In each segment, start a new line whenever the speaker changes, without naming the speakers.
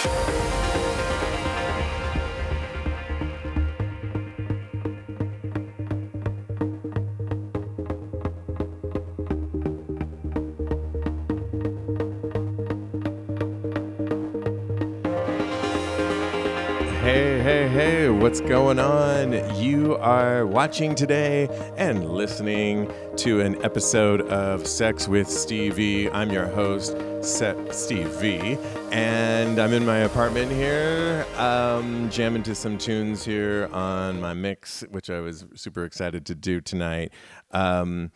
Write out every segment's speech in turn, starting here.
Hey, hey, hey, what's going on? You are watching today and listening to an episode of Sex with Stevie. I'm your host, Se- Steve V, and I'm in my apartment here, um, jamming to some tunes here on my mix, which I was super excited to do tonight. Um,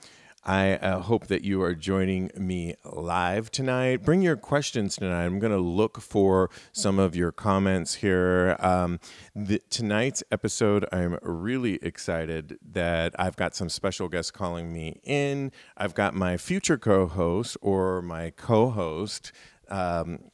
I uh, hope that you are joining me live tonight. Bring your questions tonight. I'm going to look for some of your comments here. Um, the, tonight's episode, I'm really excited that I've got some special guests calling me in. I've got my future co host or my co host. Um,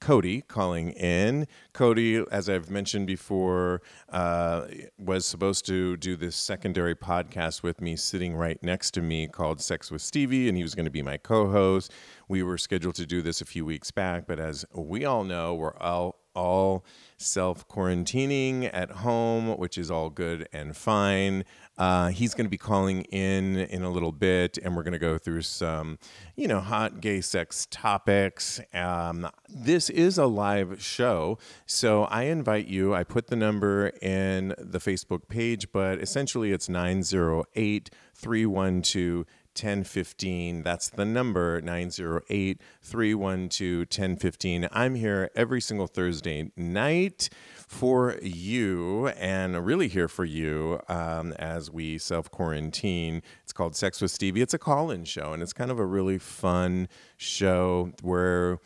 Cody calling in. Cody, as I've mentioned before, uh, was supposed to do this secondary podcast with me sitting right next to me called Sex with Stevie, and he was going to be my co host. We were scheduled to do this a few weeks back, but as we all know, we're all all self quarantining at home, which is all good and fine. Uh, he's going to be calling in in a little bit, and we're going to go through some, you know, hot gay sex topics. Um, this is a live show, so I invite you. I put the number in the Facebook page, but essentially it's 908 312 1015. That's the number 908 312 1015. I'm here every single Thursday night for you and really here for you um, as we self quarantine. It's called Sex with Stevie. It's a call in show and it's kind of a really fun show where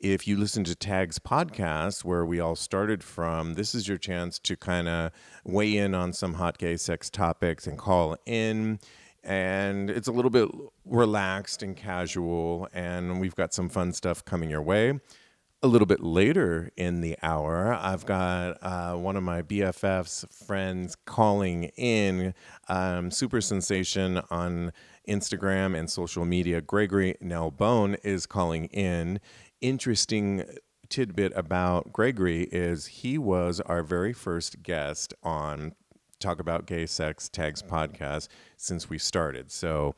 if you listen to Tag's podcast, where we all started from, this is your chance to kind of weigh in on some hot gay sex topics and call in and it's a little bit relaxed and casual and we've got some fun stuff coming your way a little bit later in the hour i've got uh, one of my bffs friends calling in um, super sensation on instagram and social media gregory nalbone is calling in interesting tidbit about gregory is he was our very first guest on talk about gay sex tags podcast since we started. So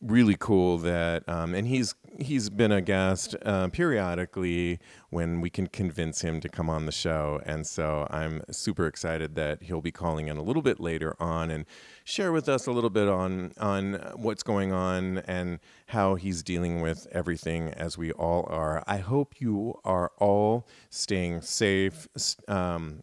really cool that um, and he's he's been a guest uh, periodically when we can convince him to come on the show. And so i'm super excited that he'll be calling in a little bit later on and share with us a little bit on on what's going on and how he's dealing with everything as we all are. I hope you are all staying safe um,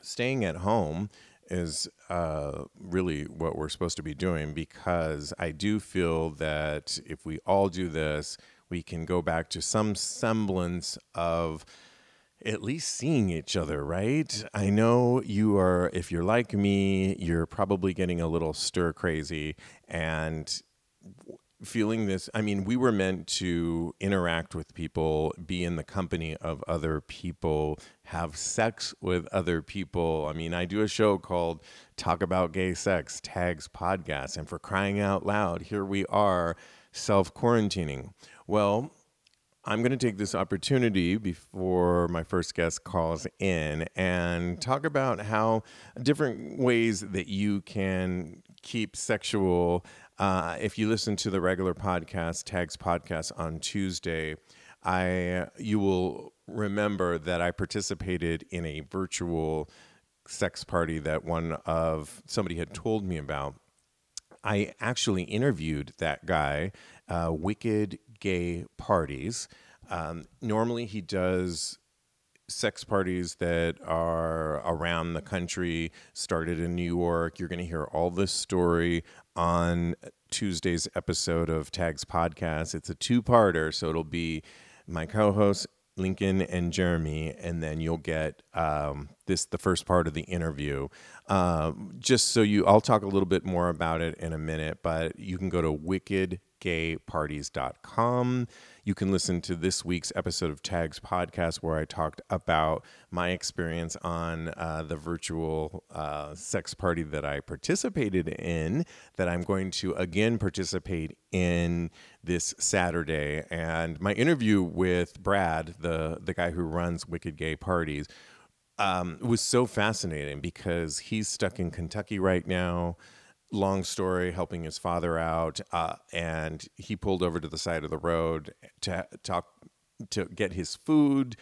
staying at home is uh, really what we're supposed to be doing because I do feel that if we all do this, we can go back to some semblance of at least seeing each other, right? I know you are, if you're like me, you're probably getting a little stir crazy and feeling this i mean we were meant to interact with people be in the company of other people have sex with other people. I mean i do a show called talk about gay sex tags podcast and for crying out loud here we are self quarantining well I'm going to take this opportunity before my first guest calls in and talk about how different ways that you can keep sexual uh, if you listen to the regular podcast, Tags podcast on Tuesday, I you will remember that I participated in a virtual sex party that one of somebody had told me about. I actually interviewed that guy, uh, Wicked Gay Parties. Um, normally, he does sex parties that are around the country, started in New York. You're going to hear all this story on Tuesday's episode of Tags Podcast. It's a two parter, so it'll be my co host Lincoln and Jeremy, and then you'll get um, this the first part of the interview. Uh, just so you, I'll talk a little bit more about it in a minute, but you can go to Wicked wickedgayparties.com. You can listen to this week's episode of Tags Podcast where I talked about my experience on uh, the virtual uh, sex party that I participated in, that I'm going to again participate in this Saturday. And my interview with Brad, the, the guy who runs Wicked Gay Parties, um, was so fascinating because he's stuck in Kentucky right now long story, helping his father out, uh, and he pulled over to the side of the road to talk to get his food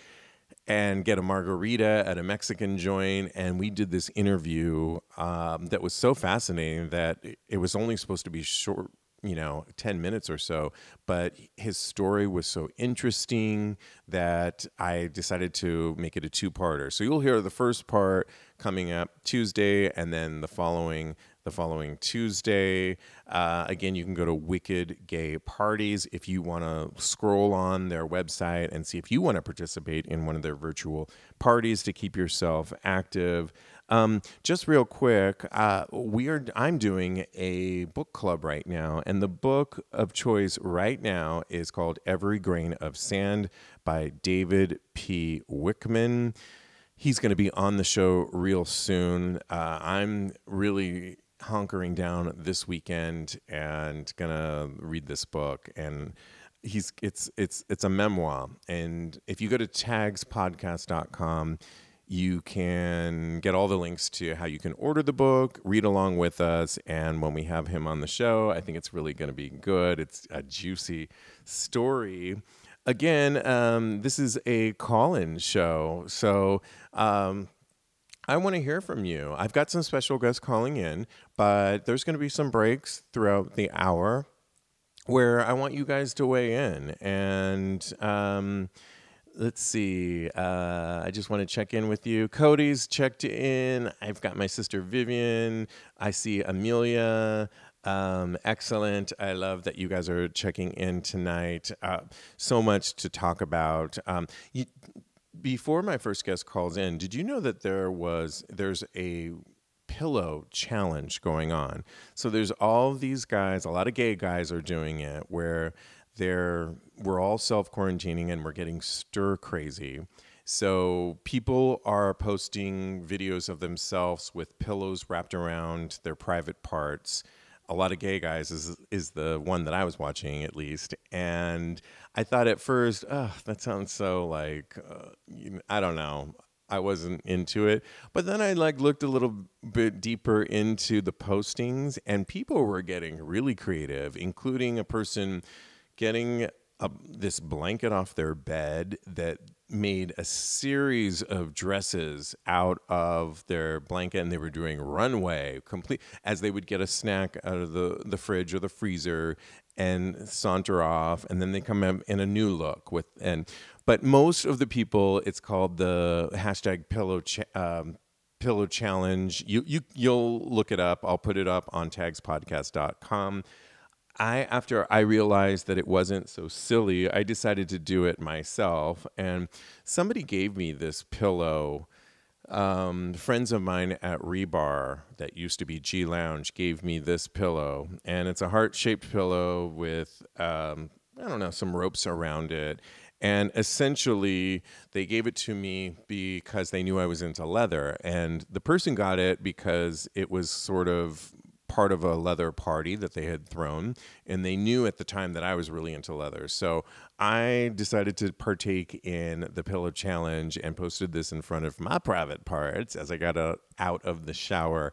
and get a margarita at a Mexican joint. And we did this interview um, that was so fascinating that it was only supposed to be short, you know, 10 minutes or so. But his story was so interesting that I decided to make it a two parter. So you'll hear the first part coming up Tuesday and then the following the following Tuesday. Uh, again, you can go to Wicked Gay Parties if you want to scroll on their website and see if you want to participate in one of their virtual parties to keep yourself active. Um, just real quick, uh, we are. I'm doing a book club right now, and the book of choice right now is called "Every Grain of Sand" by David P. Wickman. He's going to be on the show real soon. Uh, I'm really hunkering down this weekend and gonna read this book. And he's it's it's it's a memoir. And if you go to tagspodcast.com you can get all the links to how you can order the book read along with us. And when we have him on the show i think it's really going to be good. It's a juicy story. Again um, this is a call-in show. So um, I want to hear from you. I've got some special guests calling in, but there's going to be some breaks throughout the hour where I want you guys to weigh in. And um, let's see. Uh, I just want to check in with you. Cody's checked in. I've got my sister Vivian. I see Amelia. Um, excellent. I love that you guys are checking in tonight. Uh, so much to talk about. Um, you, before my first guest calls in, did you know that there was there's a pillow challenge going on? So there's all these guys, a lot of gay guys are doing it where they're we're all self quarantining and we're getting stir crazy. So people are posting videos of themselves with pillows wrapped around their private parts a lot of gay guys is is the one that I was watching at least, and I thought at first, oh, that sounds so like uh, I don't know. I wasn't into it, but then I like looked a little bit deeper into the postings, and people were getting really creative, including a person getting a, this blanket off their bed that made a series of dresses out of their blanket and they were doing runway complete as they would get a snack out of the, the fridge or the freezer and saunter off and then they come in a new look with and but most of the people it's called the hashtag pillow cha- um, pillow challenge. You, you you'll look it up. I'll put it up on tagspodcast.com I after I realized that it wasn't so silly, I decided to do it myself. And somebody gave me this pillow. Um, friends of mine at Rebar that used to be G Lounge gave me this pillow, and it's a heart shaped pillow with um, I don't know some ropes around it. And essentially, they gave it to me because they knew I was into leather. And the person got it because it was sort of part of a leather party that they had thrown, and they knew at the time that I was really into leather. So I decided to partake in the pillow challenge and posted this in front of my private parts as I got a, out of the shower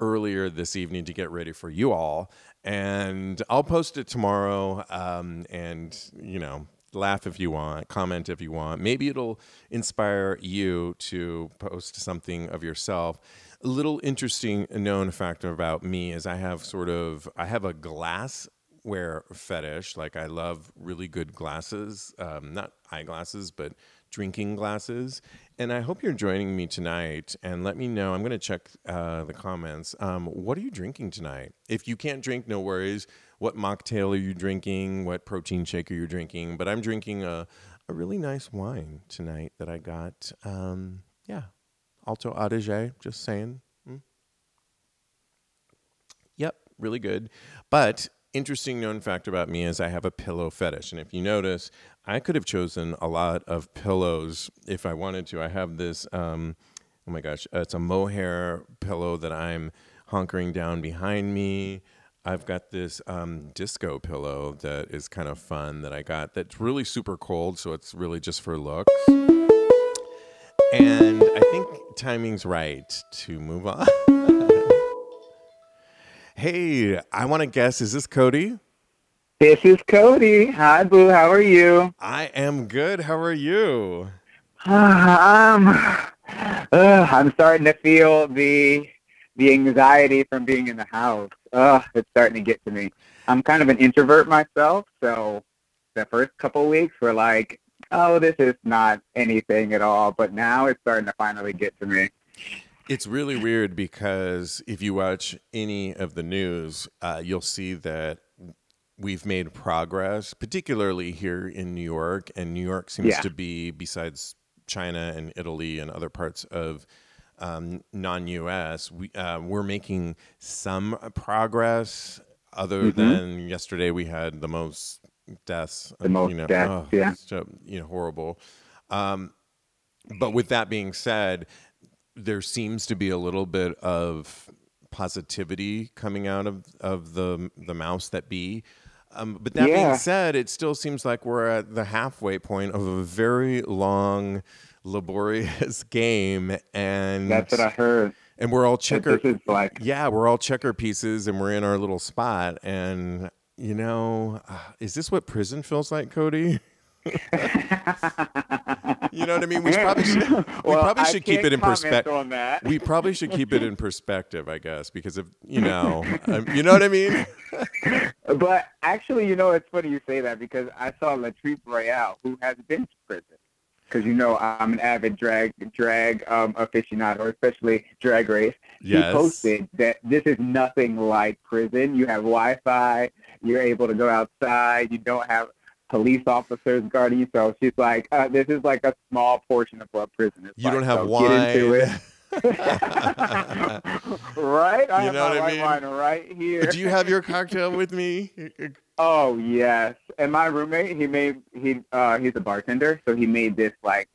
earlier this evening to get ready for you all. And I'll post it tomorrow. Um, and, you know, laugh if you want, comment if you want. Maybe it'll inspire you to post something of yourself little interesting known factor about me is I have sort of I have a glassware fetish. Like I love really good glasses, um, not eyeglasses, but drinking glasses. And I hope you're joining me tonight. And let me know. I'm going to check uh, the comments. Um, what are you drinking tonight? If you can't drink, no worries. What mocktail are you drinking? What protein shake are you drinking? But I'm drinking a, a really nice wine tonight that I got. Um, yeah, Alto Adige, just saying. Hmm? Yep, really good. But interesting known fact about me is I have a pillow fetish. And if you notice, I could have chosen a lot of pillows if I wanted to. I have this, um, oh my gosh, uh, it's a mohair pillow that I'm hunkering down behind me. I've got this um, disco pillow that is kind of fun that I got that's really super cold, so it's really just for looks. And I think timing's right to move on. hey, I want to guess, is this Cody?
This is Cody. Hi, Boo. How are you?
I am good. How are you?
um, uh, I'm starting to feel the the anxiety from being in the house. Uh, it's starting to get to me. I'm kind of an introvert myself, so the first couple weeks were like, oh, this is not anything at all. But now it's starting to finally get to me.
It's really weird because if you watch any of the news, uh, you'll see that we've made progress, particularly here in New York. And New York seems
Yeah.
to be, besides China and Italy and other parts of um, non-US, we, uh, we're making some progress. Other
Mhm.
than yesterday, we had the most deaths.
The most
you know,
deaths,
oh,
yeah.
so, you know, horrible. Um, but with that being said, there seems to be a little bit of positivity coming out of, of the the mouse that be. Um, but that being said, it still seems like we're at the halfway point of a very long, laborious game, and
That's what I heard.
and we're all checker.
Like,
Yeah, we're all checker pieces, and we're in our little spot. And you know, is this what prison feels like, Cody? You know what I mean? We probably should, we
well,
probably should keep it in perspective. We probably should keep it in perspective, I guess, because of you know, um, you know what I mean.
But actually, you know, it's funny you say that because I saw Latrice Royale, who has been to prison. Because you know, I'm an avid drag drag um, aficionado, especially drag race.
Yes.
He posted that this is nothing like prison. You have Wi-Fi. You're able to go outside. You don't have police officers guarding you. So she's like, uh, this is like a small portion of what prison is
You
like.
don't have
so
wine.
Get into it. right? I
You
have
know
my
what I
white
mean?
wine right here.
Do you have your cocktail with me?
Oh yes, and my roommate he made he uh he's a bartender, so he made this like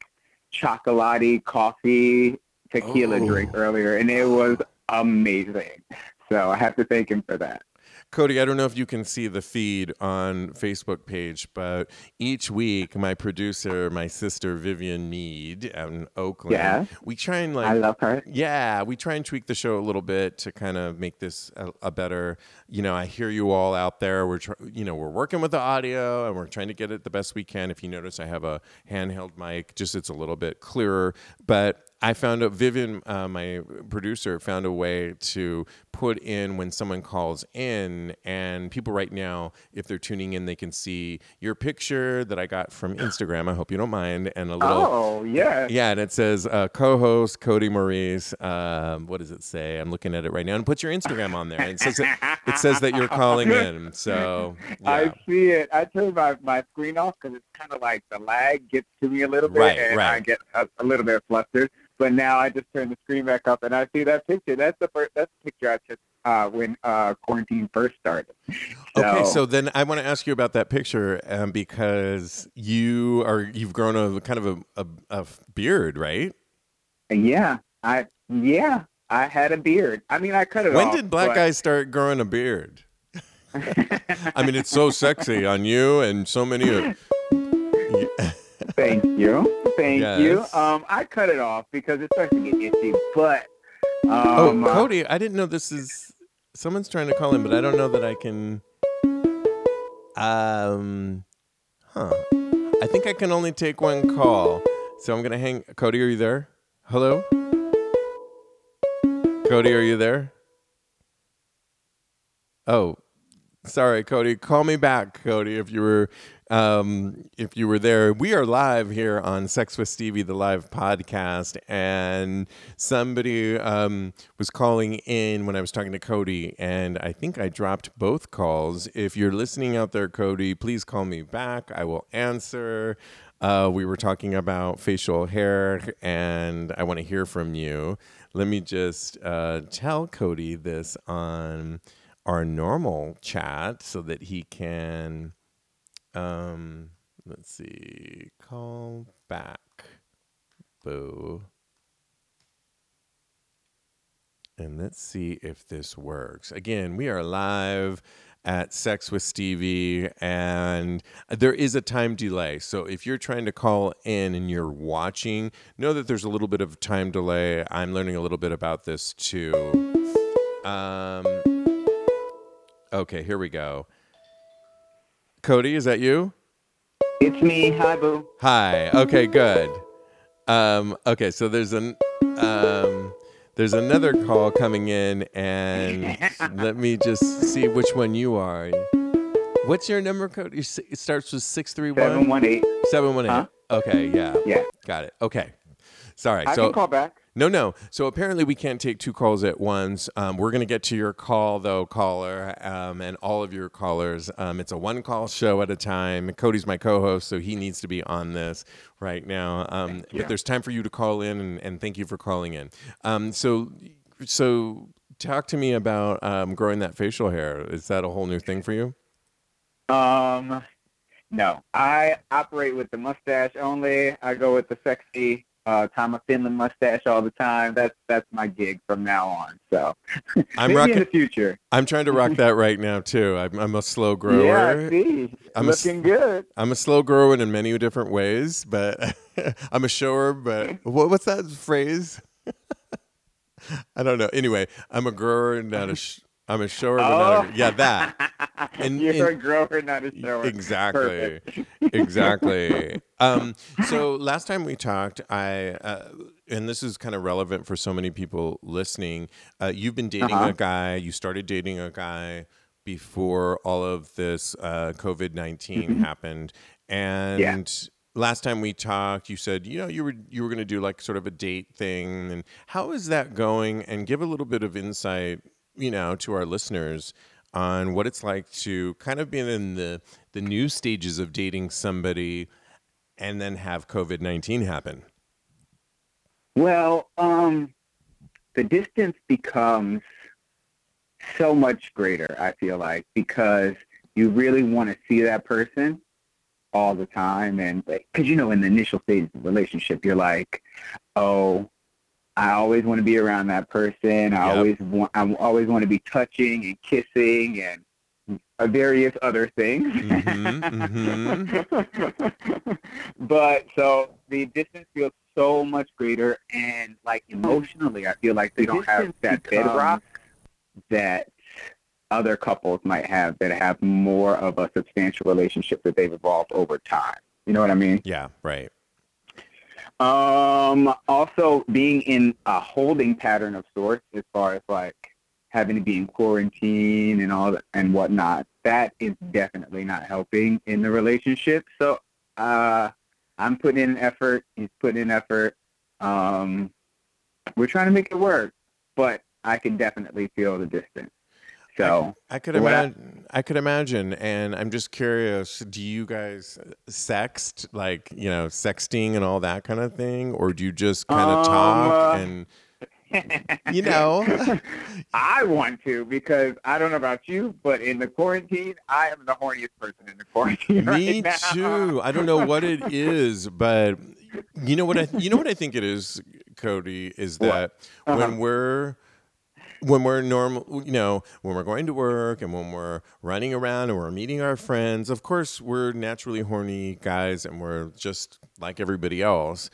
chocolatey coffee tequila
Oh.
drink earlier, and it was amazing. So I have to thank him for that.
Cody, I don't know if you can see the feed on Facebook page, but each week my producer, my sister Vivian Mead out in Oakland,
yeah.
we try and like
I love her.
Yeah, we try and tweak the show a little bit to kind of make this a, a better. You know, I hear you all out there. We're try, you know we're working with the audio and we're trying to get it the best we can. If you notice, I have a handheld mic, just it's a little bit clearer. But I found a Vivian, uh, my producer, found a way to put in when someone calls in, and people right now, if they're tuning in, they can see your picture that I got from Instagram. I hope you don't mind, and a little.
Oh yeah.
Yeah, and it says uh, co-host Cody Maurice. Um, what does it say? I'm looking at it right now, and put your Instagram on there. And it says that, it says that you're calling in. So yeah.
I see it. I turned my, my screen off because it's kind of like the lag gets to me a little bit,
Right,
and
right.
I get a, a little bit flustered. But now I just turn the screen back up, and I see that picture. That's the first. That's the picture I took uh, when uh, quarantine first started.
Okay, so then I want to ask you about that picture um, because you are you've grown a kind of a, a, a beard, right?
yeah, I yeah I had a beard. I mean, I cut it
When
off.
did black
but-
guys start growing a beard? I mean, it's so sexy on you and so many. Of,
Thank you, thank you. Um, I cut it off because it starts to get itchy. But
oh,
um, uh,
Cody, I didn't know this is. Someone's trying to call in, but I don't know that I can. Um, huh. I think I can only take one call, so I'm gonna hang. Cody, are you there? Hello. Cody, are you there? Oh, sorry, Cody. Call me back, Cody, if you were um, if you were there. We are live here on Sex with Stevie, the live podcast, and somebody um, was calling in when I was talking to Cody, and I think I dropped both calls. If you're listening out there, Cody, please call me back. I will answer. Uh, we were talking about facial hair, and I want to hear from you. Let me just uh, tell Cody this on our normal chat so that he can um let's see call back. Boo. And let's see if this works. Again we are live at sex with stevie and there is a time delay. So if you're trying to call in and you're watching know that there's a little bit of time delay. I'm learning a little bit about this too. Um Okay, here we go. Cody, is that you?
It's me. Hi, boo.
Hi. Okay, good. Um, okay, so there's an um, there's another call coming in, and let me just see which one you are. What's your number code? It starts with six three one
seven one eight.
Seven one eight. Okay, yeah.
Yeah.
Got it. Okay. Sorry.
I
so
can call back.
No, no. So apparently we can't take two calls at once. Um, we're going to get to your call, though, caller, um, and all of your callers. Um, it's a one call show at a time. Cody's my co host, so he needs to be on this right now. Um, but there's time for you to call in, and, and thank you for calling in. Um, so, so talk to me about um, growing that facial hair. Is that a whole new thing for you?
Um, no, I operate with the mustache only. I go with the sexy uh, Tom of Finland mustache all the time. That's that's my gig from now on. So
I'm
maybe
rocking.
in the future.
I'm trying to rock that right now too. I'm, I'm a slow grower. Yeah.
I see.
I'm a
Looking good.
I'm a slow grower in many different ways, but I'm a shower. But what, what's that phrase? I don't know. Anyway, I'm a grower, and not a. Sh- I'm a shower, but not a, yeah, that And-
You're
and-
a grower, not a shower.
exactly, exactly. Um, so last time we talked, I uh, and this is kind of relevant for so many people listening. Uh, you've been dating
Uh-huh.
a guy. You started dating a guy before all of this uh, COVID 19 happened, and. Last time we talked, you said you know you were you were going to do like sort of a date thing, and how is that going? And give a little bit of insight, you know, to our listeners on what it's like to kind of be in the the new stages of dating somebody and then have COVID nineteen happen.
Well, um, the distance becomes so much greater, I feel like, because you really want to see that person all the time. And because, you know, in the initial stages of relationship, you're like, oh, I always want to be around that person. I
Yep.
always want, I always want to be touching and kissing and uh, various other things.
Mhm,
but so the distance feels so much greater, and like emotionally, I feel like they don't have that bedrock that other couples might have that have more of a substantial relationship that they've evolved over time. You know what I mean?
Yeah, right.
Um, also being in a holding pattern of sorts as far as like having to be in quarantine and all that and whatnot, that is definitely not helping in the relationship. So uh I'm putting in effort, he's putting in effort. Um we're trying to make it work, but I can definitely feel the distance. So
I could
I-
imagine. I could imagine, and I'm just curious. Do you guys sext, like you know, sexting and all that kind of thing, or do you just kind of
Um,
talk
uh,
and you know?
I want to because I don't know about you, but in the quarantine, I am the horniest person in the quarantine.
Me
right
too. I don't know what it is, but you know what I you know what I think it is, Cody, is that
Uh-huh.
when we're when we're normal, you know, when we're going to work and when we're running around and we're meeting our friends, of course, we're naturally horny guys and we're just like everybody else.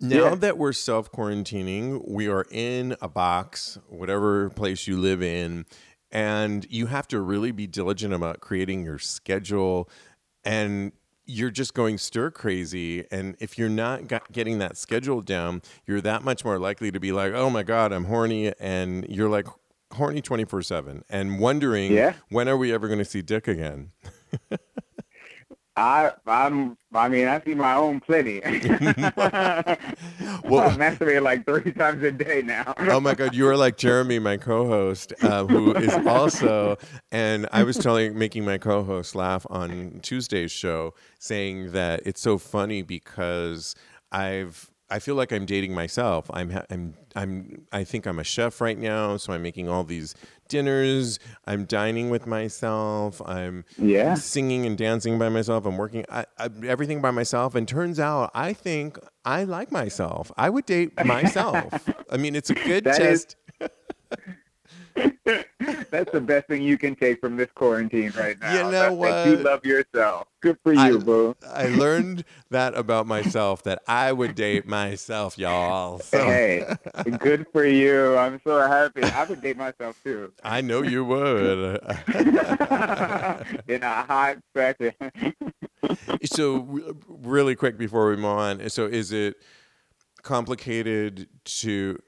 Now
Yeah.
that we're self quarantining, we are in a box, whatever place you live in, and you have to really be diligent about creating your schedule and you're just going stir crazy and if you're not got, getting that schedule down you're that much more likely to be like oh my god i'm horny and you're like horny 24-7 and wondering
Yeah.
when are we ever going to see dick again
I, I'm. I mean, I see my own plenty.
Well-
I masturbate like three times a day now.
oh my god you are like jeremy my co-host uh, who is also and i was telling making my co-host laugh on tuesday's show saying that it's so funny because i've I feel like I'm dating myself. I'm I'm I'm I think I'm a chef right now, so I'm making all these dinners. I'm dining with myself. I'm
Yeah.
singing and dancing by myself. I'm working I, I, everything by myself. And turns out, I think I like myself. I would date myself. I mean, it's a good
That is-
test.
That's the best thing you can take from this quarantine right now.
You know
that You love yourself. Good for you,
I-
boo.
I learned that about myself that I would date myself, y'all. So
Hey, good for you. I'm so happy. I would date myself too.
I know you would.
In a hot second.
so really quick before we move on so is it complicated to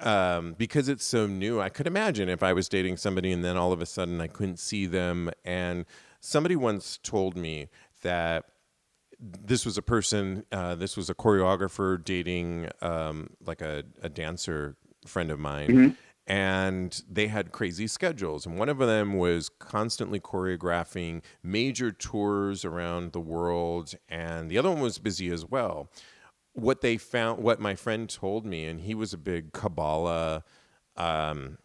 um, because it's so new i could imagine if i was dating somebody and then all of a sudden i couldn't see them. And somebody once told me that this was a person uh, this was a choreographer dating um, like a, a dancer friend of mine.
Mhm.
and they had crazy schedules. And one of them was constantly choreographing major tours around the world. And the other one was busy as well what they found what my friend told me and he was a big kabbalah um,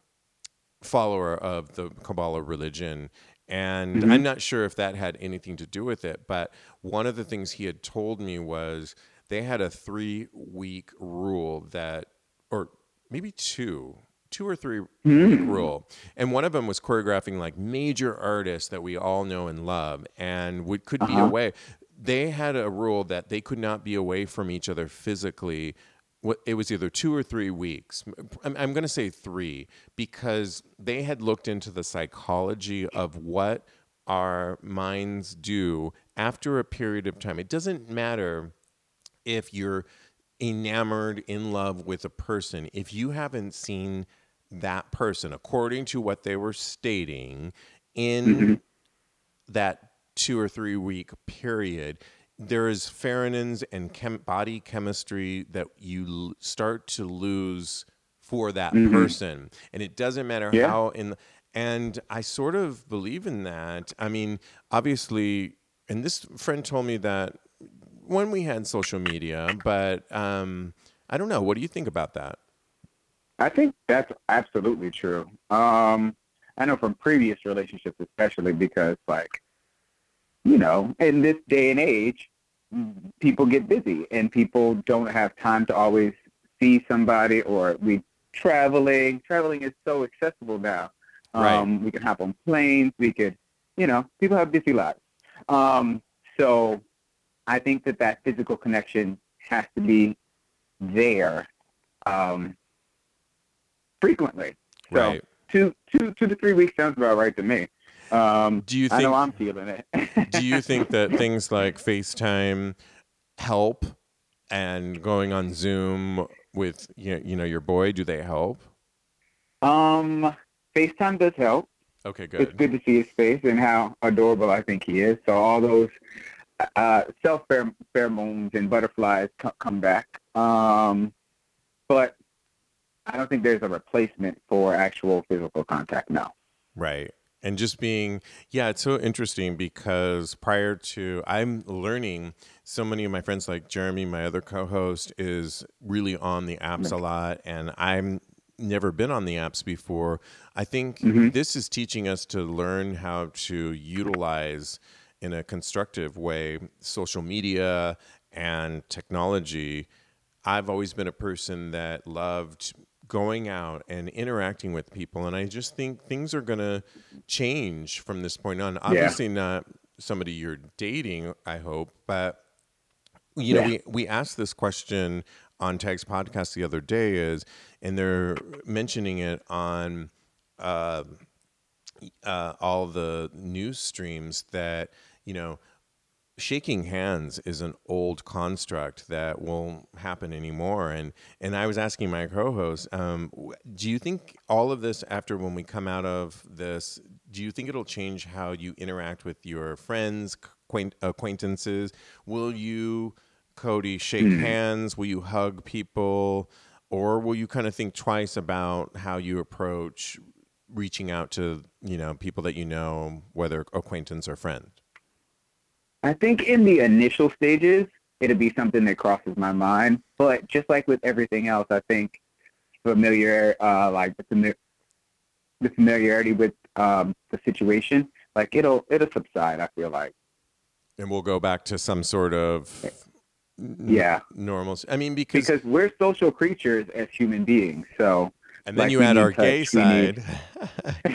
follower of the kabbalah religion and
Mhm.
i'm not sure if that had anything to do with it but one of the things he had told me was they had a three week rule that or maybe two two or three week
Mm.
rule and one of them was choreographing like major artists that we all know and love and would could be
Uh-huh.
away they had a rule that they could not be away from each other physically. It was either two or three weeks. I'm, I'm going to say three because they had looked into the psychology of what our minds do after a period of time. It doesn't matter if you're enamored in love with a person. If you haven't seen that person according to what they were stating in
Mhm.
that two or three week period there is pheromones and chem- body chemistry that you l- start to lose for that
Mhm.
person and it doesn't matter
Yeah.
how in and i sort of believe in that i mean obviously and this friend told me that when we had social media but um i don't know what do you think about that
I think that's absolutely true. Um, I know from previous relationships, especially because, like, you know, in this day and age, people get busy and people don't have time to always see somebody or we traveling. Traveling is so accessible now.
Right.
Um, we can hop on planes. We could, you know, people have busy lives. Um, so I think that that physical connection has to be there. Um, frequently. So
right
two, two, two to three weeks sounds about right to me. Um,
do you think,
I know I'm feeling it.
do you think that things like FaceTime help and going on Zoom with you know, you know your boy do they help?
um, FaceTime does help.
Okay, good.
It's
good.
good to see his face and how adorable I think he is. So all those uh, self pheromones and butterflies come back. Um, but I don't think there's a replacement for actual physical contact now.
Right. And just being, yeah, it's so interesting because prior to, I'm learning so many of my friends, like Jeremy, my other co host, is really on the apps a lot. And I'm never been on the apps before. I think
Mhm.
this is teaching us to learn how to utilize in a constructive way social media and technology. I've always been a person that loved going out and interacting with people and I just think things are going to change from this point on. Obviously not somebody you're dating, I hope, but you know,
Yeah.
we we asked this question on Tags podcast the other day is and they're mentioning it on uh, uh, all the news streams that, you know, shaking hands is an old construct that won't happen anymore. And and i was asking my co-host um, do you think all of this after when we come out of this do you think it'll change how you interact with your friends acquaint- acquaintances? Will you cody shake
Hmm.
hands? Will you hug people? Or will you kind of think twice about how you approach reaching out to you know people that you know whether acquaintance or friend
I think in the initial stages, it'll be something that crosses my mind. But just like with everything else, I think familiar, uh, like the, the familiarity with um, the situation, like it'll it'll subside. I feel like.
And we'll go back to some sort of n-
Yeah.
normal. I mean, because,
Because we're social creatures as human beings, so
and then
like
you add our
touch,
gay side.
need-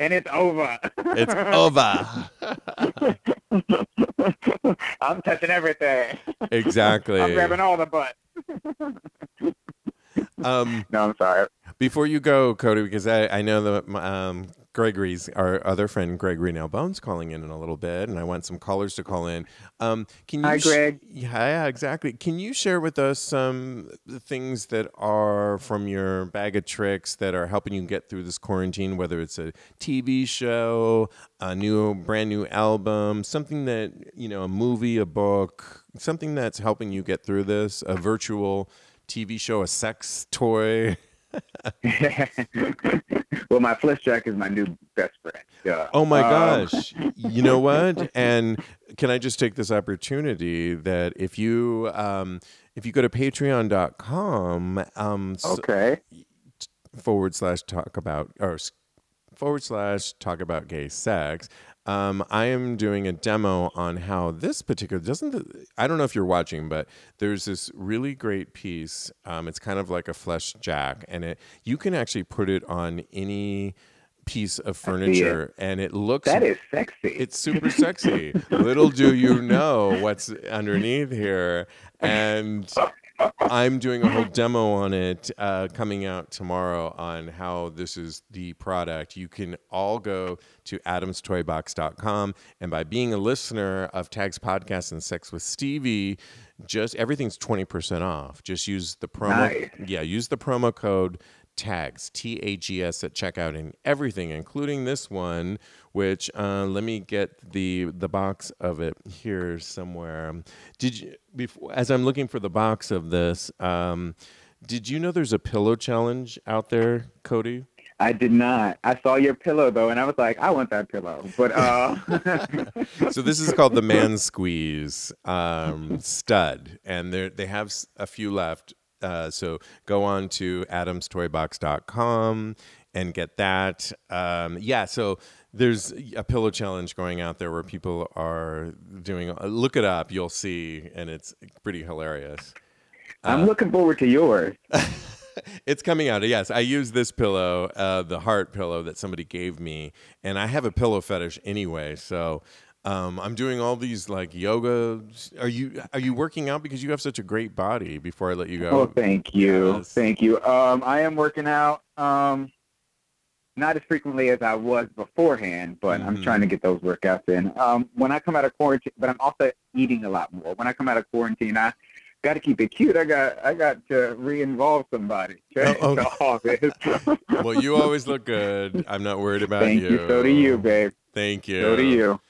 and it's over.
it's over.
I'm touching everything.
exactly.
I'm grabbing all the butt.
Um,
No, I'm sorry.
Before you go, Cody, because I, I know that um, Gregory's our other friend Gregory Nalbone's calling in in a little bit, and I want some callers to call in. Um, can you
Hi,
sh-
Greg.
yeah, yeah, exactly. Can you share with us some things that are from your bag of tricks that are helping you get through this quarantine? Whether it's a TV show, a new, brand new album, something that you know, a movie, a book, something that's helping you get through this, a virtual TV show, a sex toy.
well, my flesh jack is my new best friend. Yeah.
Oh my
Um,
gosh. You know what? And can I just take this opportunity that if you um if you go to patreon.com um
Okay.
forward slash talk about or forward slash talk about gay sex um, I am doing a demo on how this particular doesn't. The, I don't know if you're watching, but there's this really great piece. Um, it's kind of like a flesh jack, and it you can actually put it on any piece of
see it.
furniture, and it looks
That is sexy.
it's super sexy. Little do you know what's underneath here. And I'm doing a whole demo on it uh, coming out tomorrow on how this is the product. You can all go to adamstoybox.com. And by being a listener of Tags Podcast and Sex with Stevie, just everything's 20% off. Just use the promo.
Nice.
Yeah, use the promo code tags t-a-g-s at checkout and everything including this one which uh, let me get the the box of it here somewhere did you before as i'm looking for the box of this um, did you know there's a pillow challenge out there cody
I did not. I saw your pillow though, and I was like, I want that pillow. But uh,
so this is called the man squeeze um, stud and they they have a few left uh, so go on to adamstoybox.com and get that um, yeah so there's a pillow challenge going out there where people are doing uh, look it up you'll see and it's pretty hilarious
I'm looking forward to yours.
it's coming out. Yes, I use this pillow, uh, the heart pillow that somebody gave me, and I have a pillow fetish anyway. So um, I'm doing all these like yoga. Are you are you working out because you have such a great body? Before I let you go,
Oh, thank you,
Yes.
thank you. Um, I am working out. Um, not as frequently as I was beforehand, but I'm
Mhm.
trying to get those workouts in. Um, when I come out of quarantine, but I'm also eating a lot more. When I come out of quarantine, I got to keep it cute. I got I got to re-involve somebody.
Oh,
all this.
well, you always look good. I'm not worried about
Thank you. So do you, babe.
Thank you.
So do you.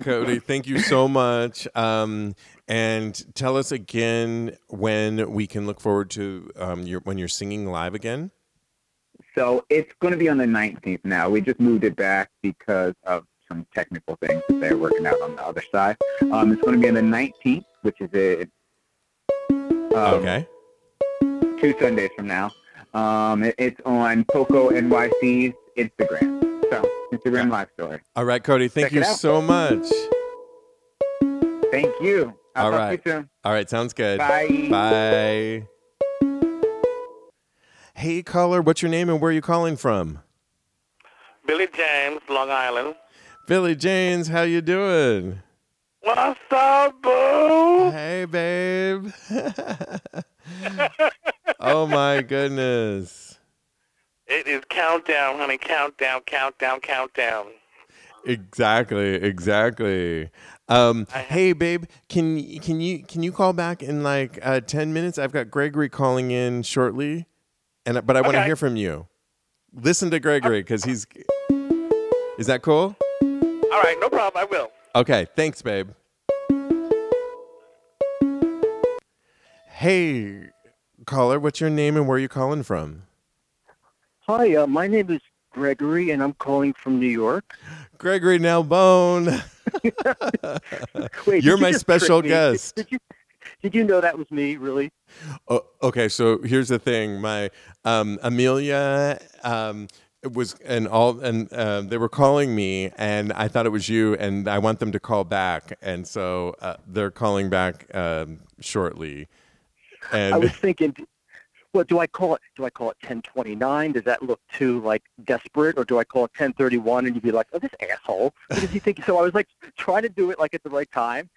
Cody. Thank you so much. Um, and tell us again when we can look forward to um, your when you're singing live again.
So it's going to be on the 19th now. We just moved it back because of some technical things that they're working out on the other side. Um, it's going to be on the 19th, which is it. Um,
okay.
Two Sundays from now. Um, it- it's on Poco NYC's Instagram. So Instagram live story.
All right, Cody. Thank
Check
you so much.
Thank you. I'll
All
talk
right.
to you soon.
All right, sounds good.
Bye.
Bye. Hey, caller, what's your name and where are you calling from?
Billy James, Long Island.
Billy James, how you doing?
What's up, boo?
Hey, babe. oh my goodness.
It is countdown, honey. Countdown, countdown, countdown.
Exactly, exactly. Um, hey, babe, can can you can you call back in like uh, ten minutes? I've got Gregory calling in shortly, and but I want to
Okay.
hear from you. Listen to Gregory because he's. Is that cool?
All right, no problem. I will.
Okay, thanks, babe. Hey, caller, what's your name and where are you calling from?
Hi, uh, my name is Gregory, and I'm calling from New York.
Gregory Nalbone.
Wait,
You're
you
my special guest.
Did, did you did you know that was me? Really?
Oh, okay, so here's the thing. My um, Amelia um, was and all and uh, they were calling me, and I thought it was you, and I want them to call back, and so uh, they're calling back um, shortly. And
I was thinking, what do I call it? Do I call it 1029? Does that look too like desperate, or do I call it 1031? And you'd be like, oh, this asshole. What does he think? So I was like trying to do it like at the right time.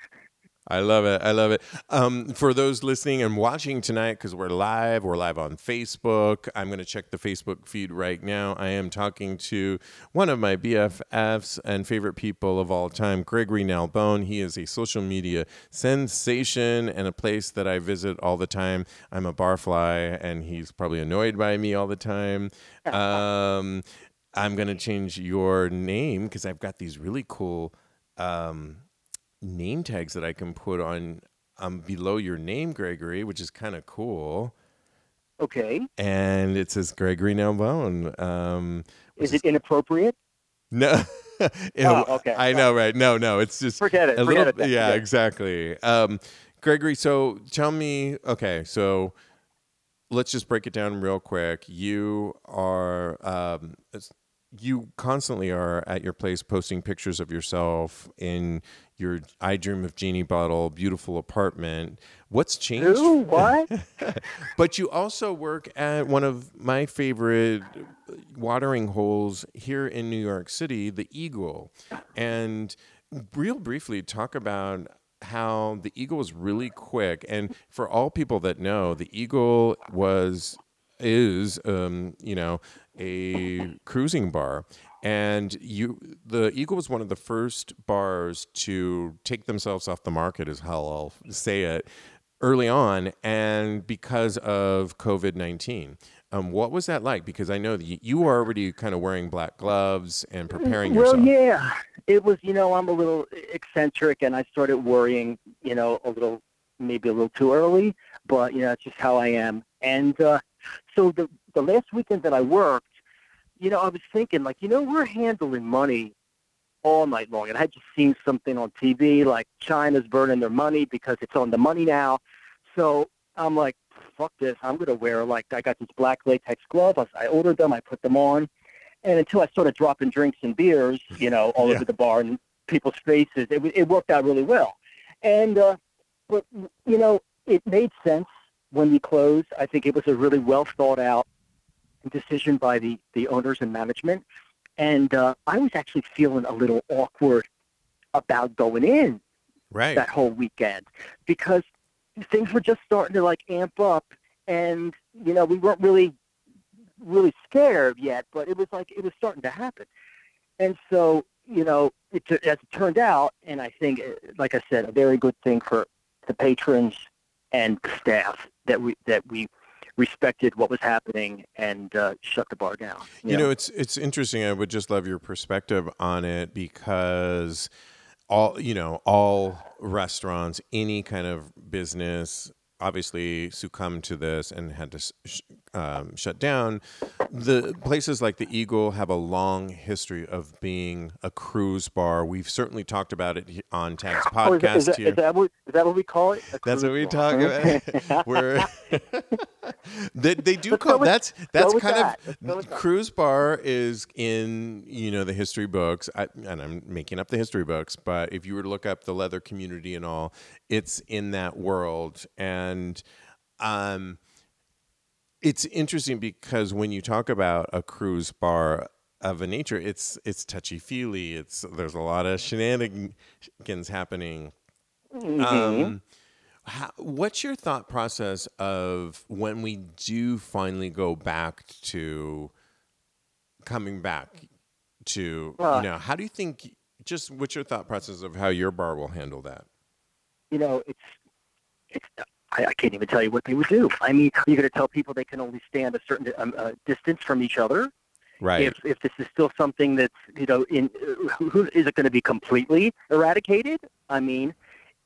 I love it. I love it. Um, for those listening and watching tonight, because we're live, we're live on Facebook. I'm going to check the Facebook feed right now. I am talking to one of my BFFs and favorite people of all time, Gregory Nalbone. He is a social media sensation and a place that I visit all the time. I'm a barfly, and he's probably annoyed by me all the time. Um, I'm going to change your name because I've got these really cool. Um, name tags that I can put on um, below your name, Gregory, which is kind of cool.
Okay.
And it says Gregory Nalbone. Um,
Is it inappropriate?
no? Ew,
Oh, okay.
I know, right? No, no. It's just
Forget it.
a
Forget
little.
it. then.
yeah, exactly. Um, Gregory, so tell me. Okay, so let's just break it down real quick. You are. Um, you constantly are at your place posting pictures of yourself in your I Dream of Jeannie bottle, beautiful apartment. What's changed?
Who? What?
But you also work at one of my favorite watering holes here in New York City, the Eagle. And real briefly, talk about how the Eagle was really quick. And for all people that know, the Eagle was is um, you know a cruising bar and you the eagle was one of the first bars to take themselves off the market is how i'll say it early on and because of covid-19 um, what was that like because i know that you, you were already kind of wearing black gloves and preparing yourself.
well, yeah. It was, you know, I'm a little eccentric, and I started worrying, you know, a little, maybe a little too early, but you know, it's just how I am. And uh, so the the last weekend that I worked, you know, I was thinking, like, you know, we're handling money all night long, and I had just seen something on TV like China's burning their money because it's on the money now. So I'm like, fuck this. I'm gonna wear like I got this black latex glove. I, I ordered them. I put them on, and until I started dropping drinks and beers, you know, all
Yeah.
over the bar and people's faces, it it worked out really well. And uh, but you know, it made sense when we closed. I think it was a really well thought out decision by the the owners and management. And uh, I was actually feeling a little awkward about going in
right
that whole weekend because things were just starting to like amp up and you know we weren't really really scared yet but it was like it was starting to happen and so you know it, as it turned out and i think uh, like i said a very good thing for the patrons and staff that we that we respected what was happening and uh, shut the bar down
You know, it's it's interesting. I would just love your perspective on it because all you know, all restaurants, any kind of business, obviously succumbed to this and had to sh- um, shut down. The places like the Eagle have a long history of being a cruise bar. We've certainly talked about it on Tag's
Oh, is, that,
podcast
is, that,
here.
is that what is that what we call it?
That's what we
bar.
talk about. We're they, they do
Let's
call
with-
that's that's kind
that.
Of cruise bar is in you know the history books I, and I'm making up the history books, but if you were to look up the leather community and all, it's in that world and um it's interesting because when you talk about a cruise bar of a nature, it's it's touchy feely. It's there's a lot of shenanigans happening.
Mhm.
Um, how, what's your thought process of when we do finally go back to coming back to
Uh,
you know how do you think just what's your thought process of how your bar will handle that
you know, it's it's. I, I can't even tell you what they would do. I mean, you're going to tell people they can only stand a certain um, uh, distance from each other.
right
If if this is still something that's you know, in uh, who, who is it going to be completely eradicated? I mean,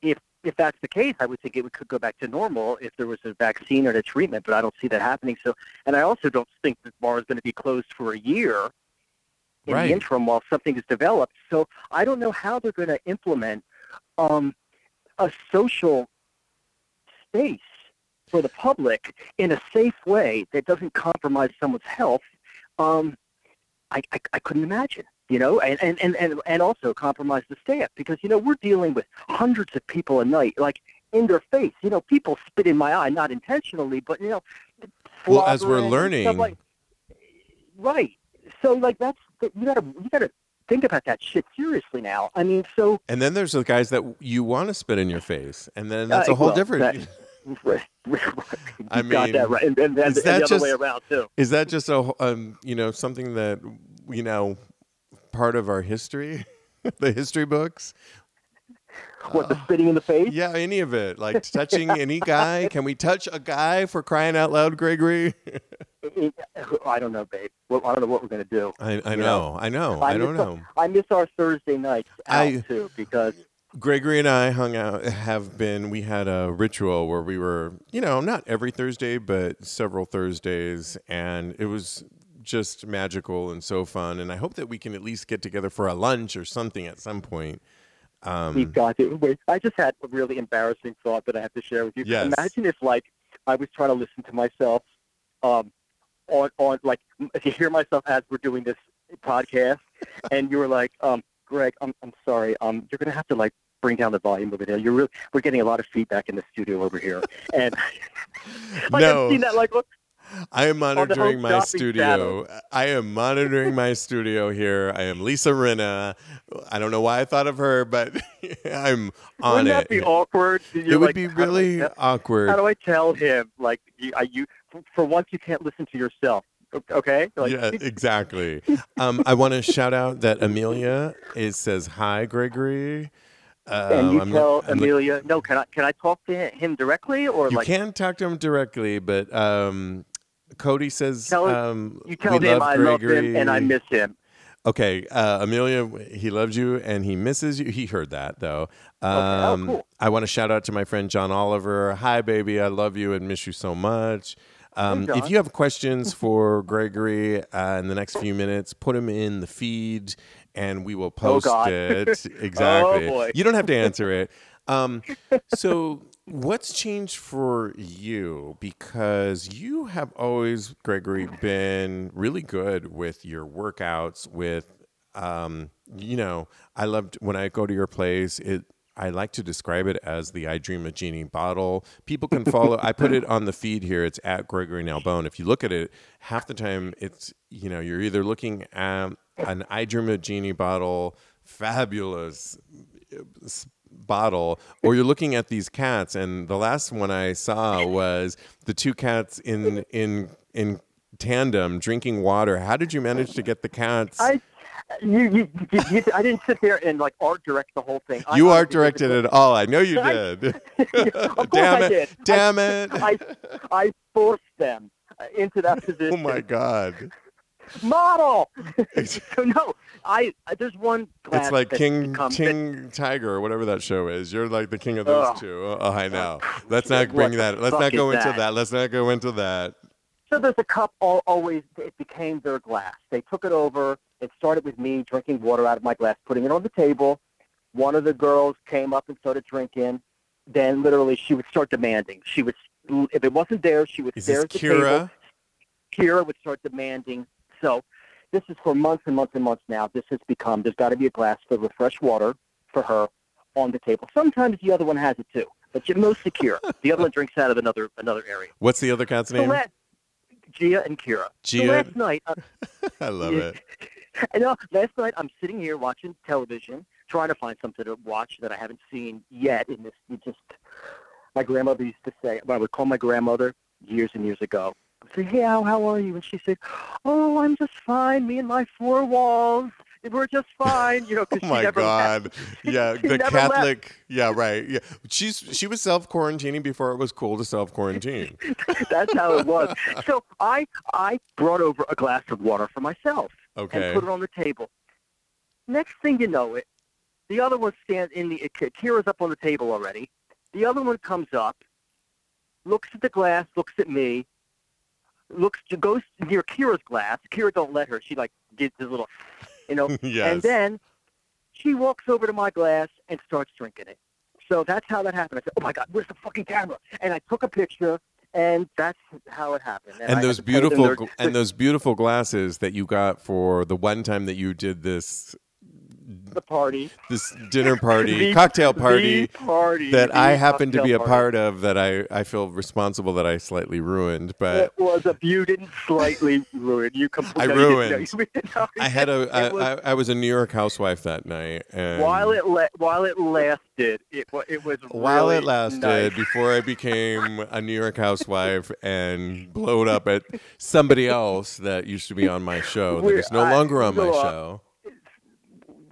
if if that's the case, I would think it would, could go back to normal if there was a vaccine or a treatment. But I don't see that happening. So, and I also don't think the bar is going to be closed for a year. in
Right.
the interim while something is developed. So I don't know how they're going to implement um, a social space for the public in a safe way that doesn't compromise someone's health. Um, I, I, I couldn't imagine, you know, and, and, and, and, and also compromise the staff because, you know, we're dealing with hundreds of people a night, like in their face. You know, people spit in my eye, not intentionally, but, you know,
Well, as we're learning-
like- right. So, like, that's, you gotta, you gotta think about that shit seriously now. I mean, so,
And then there's the guys that you want to spit in your face, and then that's
Uh,
a whole
well,
different.
that- right, right, you
I
got
mean,
that right. And, and, and,
is
and
that
the other way
just-
around, too.
Is that just a um, you know something that you know part of our history, the history books?
What, the spitting in the face?
Yeah, any of it, like touching any guy. Can we touch a guy for crying out loud, Gregory?
I don't know, babe. Well, I don't know what we're gonna do.
I, I
You
know, I know, I,
I
don't
miss
know.
I miss our Thursday nights out
I-
too because
Gregory and I hung out, have been, we had a ritual where we were, you know, not every Thursday, but several Thursdays. And it was just magical and so fun. And I hope that we can at least get together for a lunch or something at some point. Um,
we've got it. Wait, I just had a really embarrassing thought that I have to share with you.
Yes.
Imagine if, like, I was trying to listen to myself, um, on on like if you hear myself as we're doing this podcast, and you were like, um, Greg, I'm I'm sorry, um, you're gonna have to like bring down the volume over there. You're really we're getting a lot of feedback in the studio over here, and like
No.
I've seen that like look.
I am monitoring my studio. I am monitoring my studio here. I am Lisa Rinna. I don't know why I thought of her, but I'm on
Wouldn't
it.
that be awkward? You're
it would
like,
be
how I
really awkward.
How do I tell him? Like, you, I, you for, for once, you can't listen to yourself. Okay. Like,
yeah, exactly. Um, I want to shout out that Amelia is says hi, Gregory. Um,
and you
I'm
tell
look-
Amelia, no, can I can I talk to him directly or like
you
like
can talk to him directly, but um, Cody says
Tell
um,
you tell him I love him and I miss him.
Okay, uh, Amelia, he loves you and he misses you. He heard that though.
Oh,
Um,
cool.
I want to shout out to my friend John Oliver. Hi, baby, I love you and miss you so much. Um,
John.
if you have questions for Gregory uh, in the next few minutes, put them in the feed and we will post
Oh,
it. Exactly.
boy.
You don't have to answer it. Um, so, what's changed for you? Because you have always, Gregory, been really good with your workouts. With, um, you know, I loved when I go to your place. It I like to describe it as the I Dream a Jeannie bottle. People can follow. I put it on the feed here. It's at Gregory Nalbone. If you look at it, half the time it's you know you're either looking at an I Dream a Jeannie bottle, fabulous bottle. Or you're looking at these cats and the last one i saw was the two cats in in in tandem drinking water. How did you manage to get the cats?
I you, you, you, you I didn't sit there and like art direct the whole thing. I
you art directed it all. I know you did.
of course
damn
I
it.
did.
damn it.
I I forced them into that position.
oh my god
Model. So no, I I- there's one
it's like
that's
king
that-
king tiger or whatever that show is you're like the king of those two oh, i know let's not bring that let's not go into
that?
that let's not go into that
So there's a cup all, always, it became their glass. They took it over. It started with me drinking water out of my glass, putting it on the table. One of the girls came up and started drinking. Then literally she would start demanding. She would, if it wasn't there, she would
is
stare at the
kira
table. Kira would start demanding. So this is for months and months and months now. This has become, there's got to be a glass filled with fresh water for her on the table. Sometimes the other one has it too, but you're most secure. the other one drinks out of another another area.
what's the other cat's
So
name
last, Gia and Kira. So
Gia?
last night, uh,
i love it
I know. Last night, I'm sitting here watching television, trying to find something to watch that I haven't seen yet. In this, just my grandmother used to say. I would call my grandmother years and years ago. Say, "Hey, Al, how are you?" And she said, "Oh, I'm just fine. Me and my four walls, we're just fine." You know, because
Oh
she
my god! Yeah,
She
the
never left.
Catholic. Yeah, right. Yeah, she's she was self quarantining before it was cool to self quarantine.
That's how it was. So I I brought over a glass of water for myself.
Okay.
and put it on the table. Next thing you know it, the other one stands in the Kira's up on the table already. The other one comes up, looks at the glass, looks at me, looks to goes near Kira's glass. Kira don't let her. She like gives this little You know,
yes.
and then she walks over to my glass and starts drinking it. So that's how that happened. I said, "Oh my God, where's the fucking camera?" And I took a picture, and that's how it happened.
and
I
those
had to tell them
beautiful and those beautiful glasses that you got for the one time that you did this
the party,
this dinner party
The-
cocktail party
party
that I happen to be a
party.
part of that I, I feel responsible that I slightly ruined but
It was a you didn't slightly ruin. You completely.
I
no, you didn't.
ruined.
You didn't.
I had a
it was-
I, I was a New York housewife that night and
while it la- while it lasted, it it was
while
really
it lasted
nice.
before I became a New York housewife and blowed up at somebody else that used to be on my show that is no
I-
longer on my show.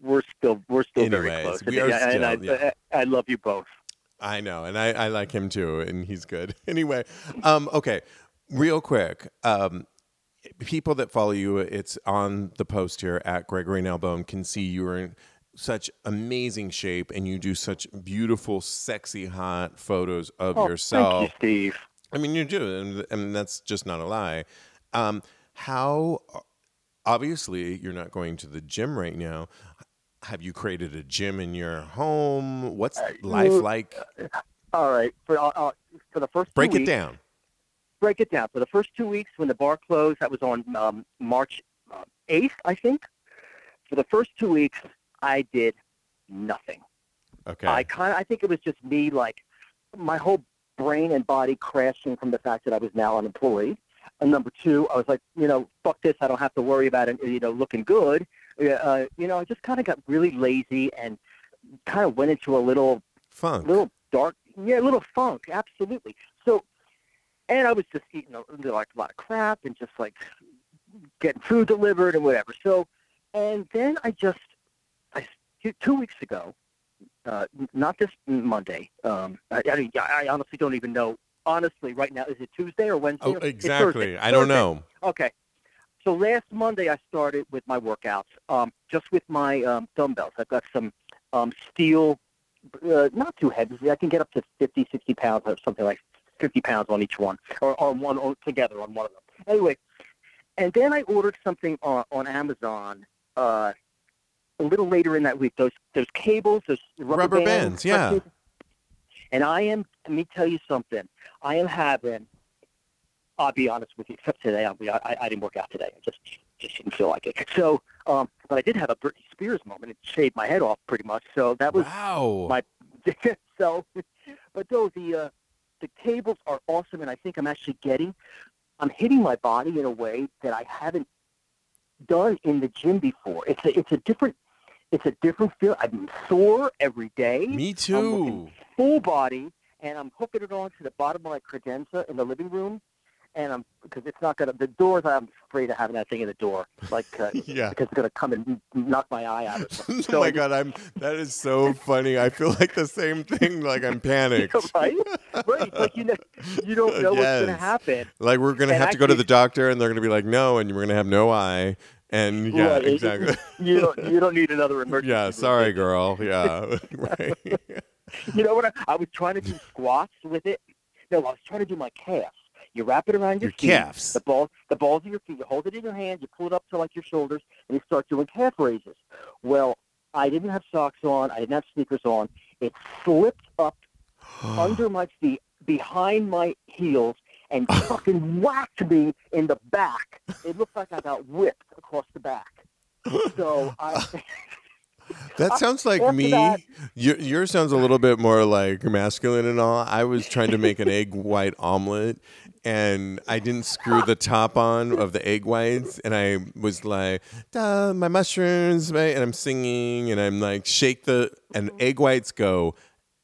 We're still we're still very close.
we are
and, and
still,
I,
yeah.
I, I love you both.
I know, and I, I like him too, and he's good. Anyway, um, okay, real quick. Um, people that follow you, it's on the post here at Gregory Nalbone can see you are in such amazing shape, and you do such beautiful, sexy, hot photos of
Oh,
yourself.
Thank you, Steve.
I mean, you do, and, and that's just not a lie. Um, how obviously you're not going to the gym right now. Have you created a gym in your home? What's
Uh,
life like?
All right, for uh, uh, for the first two
Break it
weeks,
down.
break it down. For the first two weeks when the bar closed, that was on um, March uh, 8th, I think. For the first two weeks, I did nothing.
Okay.
I kind of, I think it was just me, like my whole brain and body crashing from the fact that I was now unemployed. And number two, I was like, you know, fuck this. I don't have to worry about it, you know, looking good. Uh, you know, I just kind of got really lazy and kind of went into a little
Funk.
little dark, yeah, a little funk, absolutely. So, and I was just eating a, like a lot of crap and just like getting food delivered and whatever. So, and then I just, I two weeks ago, uh, not this Monday. Um, I, I, I honestly don't even know. Honestly, right now, is it Tuesday or Wednesday?
Oh, exactly. I don't know.
Okay. So last Monday I started with my workouts, um, just with my um, dumbbells. I've got some um, steel, uh, not too heavy. I can get up to 50, 60 pounds or something like 50 pounds on each one, or on one or together on one of them. Anyway, and then I ordered something on, on Amazon uh, a little later in that week. Those those cables, those rubber,
Rubber
bands,
bands, yeah.
And I am. Let me tell you something. I am having. I'll be honest with you. Except today, I'll be, I, I didn't work out today. I just just didn't feel like it. So, um, but I did have a Britney Spears moment. It shaved my head off pretty much. So that was
wow.
my- so. But though the uh, the cables are awesome, and I think I'm actually getting, I'm hitting my body in a way that I haven't done in the gym before. It's a it's a different it's a different feel. I'm sore every day
Me
I'm
too.
full body, and I'm hooking it on to the bottom of my credenza in the living room, and I'm because it's not gonna the doors. I'm afraid of having that thing in the door, like uh,
Yeah.
because it's gonna come and knock my eye out. Something.
oh my god, I'm that is so funny. I feel like the same thing, like I'm panicked.
right, right. Like you know, you don't know what's gonna happen.
Like we're gonna
And
have to go to the doctor and they're gonna be like, no, and we're gonna have no eye. And yeah,
Right,
exactly.
You don't you don't need another emergency.
yeah, sorry, girl. Yeah. right.
You know what? I, I was trying to do squats with it. No, I was trying to do my calves. You wrap it around your,
Your
feet,
calves.
the balls, the balls of your feet. You hold it in your hand. You pull it up to like your shoulders, and you start doing calf raises. Well, I didn't have socks on. I didn't have sneakers on. It slipped up under my feet, behind my heels, and fucking whacked me in the back. It looked like I got whipped across the back. So I.
That sounds like
After
me.
that-
Your, yours sounds a little bit more like masculine and all. I was trying to make an egg white omelet and I didn't screw the top on of the egg whites. And I was like, Duh, my mushrooms, mate," and I'm singing and I'm like, shake the, and egg whites go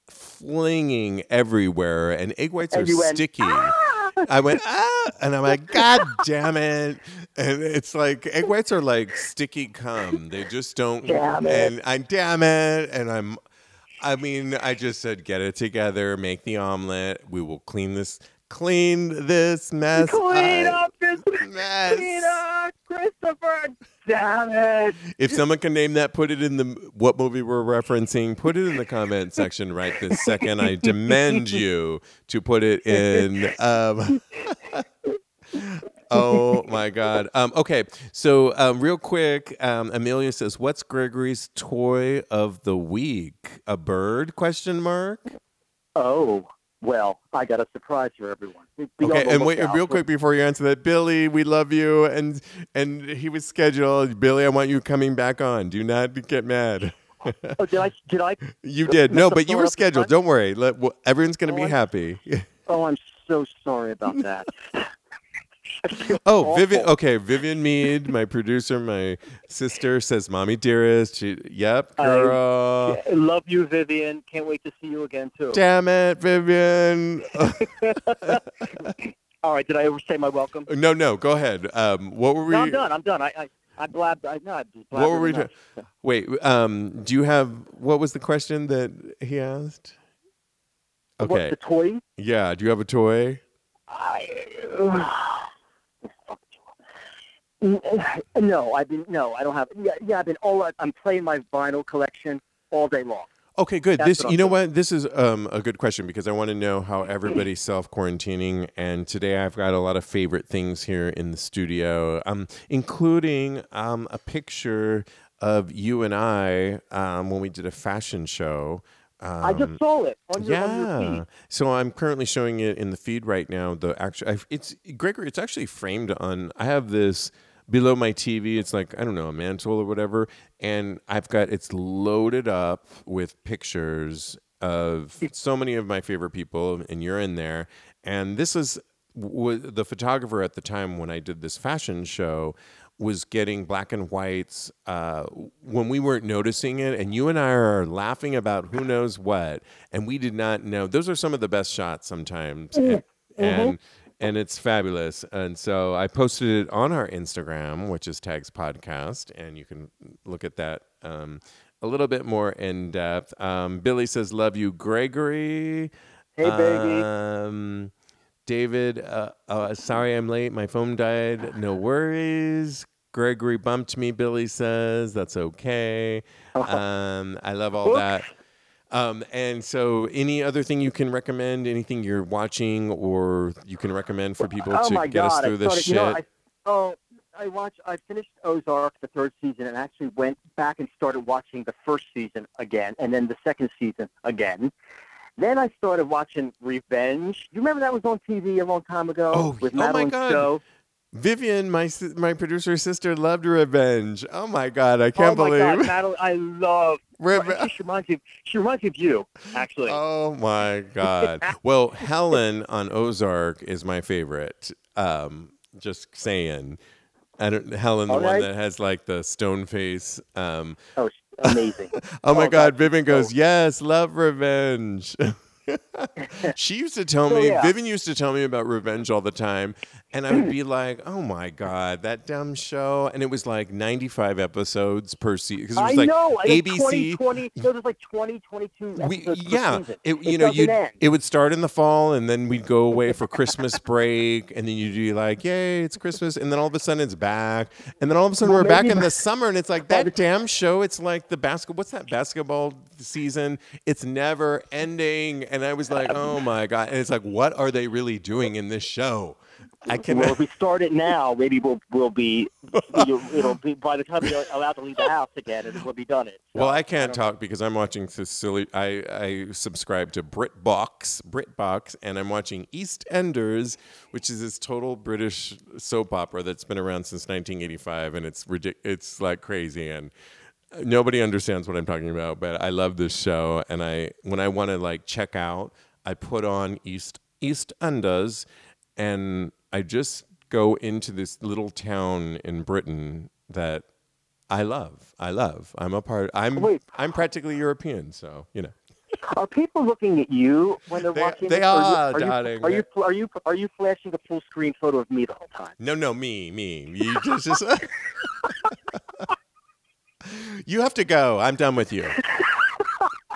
flinging everywhere. And egg whites
And
are
went,
sticky. Ah! I went, ah, and I'm like, God damn it. And it's like, egg whites are like sticky cum. They just don't.
Damn it.
And I, damn it. And I'm, I mean, I just said, get it together, make the omelet. We will clean this, clean this mess.
Clean
up.
up this
Mess.
Clean up, Christopher. Damn it.
If someone can name that, put it in the what movie we're referencing. Put it in the comment section right this second. I demand you to put it in. Um, oh my my God. Um, okay, so um, real quick, um, Amelia says, "What's Gregory's toy of the week? A bird?" Question mark.
Oh, well, I got a surprise for everyone. Be
Okay, and wait, real quick before you answer that, Billy, we love you, and and he was scheduled. Billy, I want you coming back on. Do not get mad.
Oh, did I? Did I?
You did no, but you were scheduled. Don't worry. Let, well, everyone's gonna
Oh,
be
I'm-
happy.
Oh, I'm so sorry about that. I
Oh, Vivian. Okay, Vivian Mead, my producer, my sister says, "Mommy dearest." She, yep,
I-
girl.
Yeah, love you, Vivian. Can't wait to see you again too.
Damn it, Vivian.
All right, did I ever say my welcome?
no, no, go ahead. Um, what were we?
No, I'm done. I'm done. I I, I blabbed. I, no, I just
What were we?
Doing?
Wait. Um, do you have what was the question that he asked? Okay.
the toy?
Yeah. Do you have a toy?
I, no, I've been no, I don't have. Yeah, yeah, I've been all. I'm playing my vinyl collection all day long.
Okay, good.
That's
this, you know
doing.
what? This is um, a good question because I want to know how everybody's self quarantining. And today I've got a lot of favorite things here in the studio, um, including um, a picture of you and I um, when we did a fashion show. Um,
I just saw it on your,
yeah. So I'm currently showing it in the feed right now. The actual, it's Gregory. It's actually framed on. I have this below my TV. It's like I don't know a mantle or whatever, and I've got it's loaded up with pictures of so many of my favorite people, and you're in there. And this is w- the photographer at the time when I did this fashion show was getting black and whites uh, when we weren't noticing it, and you and I are laughing about who knows what, and we did not know. Those are some of the best shots sometimes, and and, and it's fabulous. And so I posted it on our Instagram, which is Tags Podcast, and you can look at that. Um, a little bit more in depth. Um, Billy says, "Love you, Gregory."
Hey, baby.
Um, David, uh, uh, sorry I'm late. My phone died. No worries. Gregory bumped me, Billy says. That's okay. Um, I love all that. Um, and so, any other thing you can recommend? Anything you're watching or you can recommend for people
oh
to get
God!
us through
I
this
started,
shit?
You know, I, oh, I watched. I finished Ozark the third season and actually went back and started watching the first season again, and then the second season again. Then I started watching Revenge. Do you remember that was on TV a long time ago
Oh,
with
oh my
Madeleine
God.
Stowe.
Vivian, my my producer sister, loved Revenge. Oh my god, I can't
oh my God,
believe.
Madeleine! I love.
Reve-
She reminds me. She reminds me of you, actually.
Oh my god. well, Helen on Ozark is my favorite. Um, just saying. I don't, Helen, the
All
one
right.
that has like the stone face. Um,
oh, amazing.
oh my
Oh,
God,
God,
Vivian goes,
so-
yes, love revenge. She used to tell
So,
me,
yeah.
Vivian used to tell me about revenge all the time. And I would be like, oh my God, that dumb show. And it was like 95 episodes per season. Because it was
I
like
know.
ABC.
20, 20, no, there's like 20, 22
we, yeah, it, you
It
know, you it would start in the fall, and then we'd go away for Christmas break, and then you'd be like, "Yay, it's Christmas!" And then all of a sudden it's back, and then all of a sudden
Well,
we're back in the summer, and it's like that damn show. It's like the basketball. What's that basketball season? It's never ending, and I was like, "Oh my god!" And it's like, what are they really doing in this show? I can.
Well, if we start it now, maybe we'll we'll be it'll, it'll be by the time you're allowed to leave the house again, it will be done. It. So,
Well, I can't
know.
talk because I'm watching Cecilia. I, I subscribe to BritBox, BritBox, and I'm watching EastEnders, which is this total British soap opera that's been around since 1985, and it's ridic- It's like crazy, and nobody understands what I'm talking about. But I love this show, and I when I want to like check out, I put on East EastEnders, and I just go into this little town in Britain that I love. I love. I'm a part. I'm.
Wait.
I'm practically European, so you know.
Are people looking at you when they're
They-
watching?
they
it?
are,
you, are. You, are you are you are you flashing a full screen photo of me the whole time?
No, no, me, me. You just. just you have to go. I'm done with you.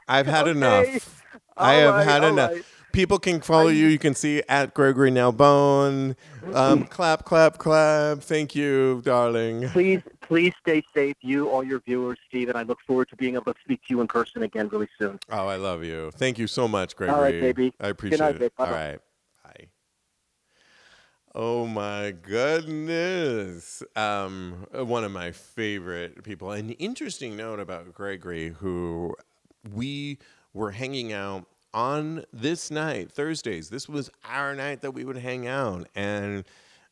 I've had
Okay.
enough. I have
right,
had enough.
right.
People can follow you. You can see at Gregory Nalbone. Um, clap, clap, clap. Thank you, darling.
Please please stay safe, you all your viewers, Steve, and I look forward to being able to speak to you in person again really soon.
Oh, I love you. Thank you so much, Gregory.
All right, baby.
I appreciate
night,
it. All right. Oh my goodness. Um, one of my favorite people. An interesting note about Gregory, who we were hanging out on this night, Thursdays. This was our night that we would hang out. And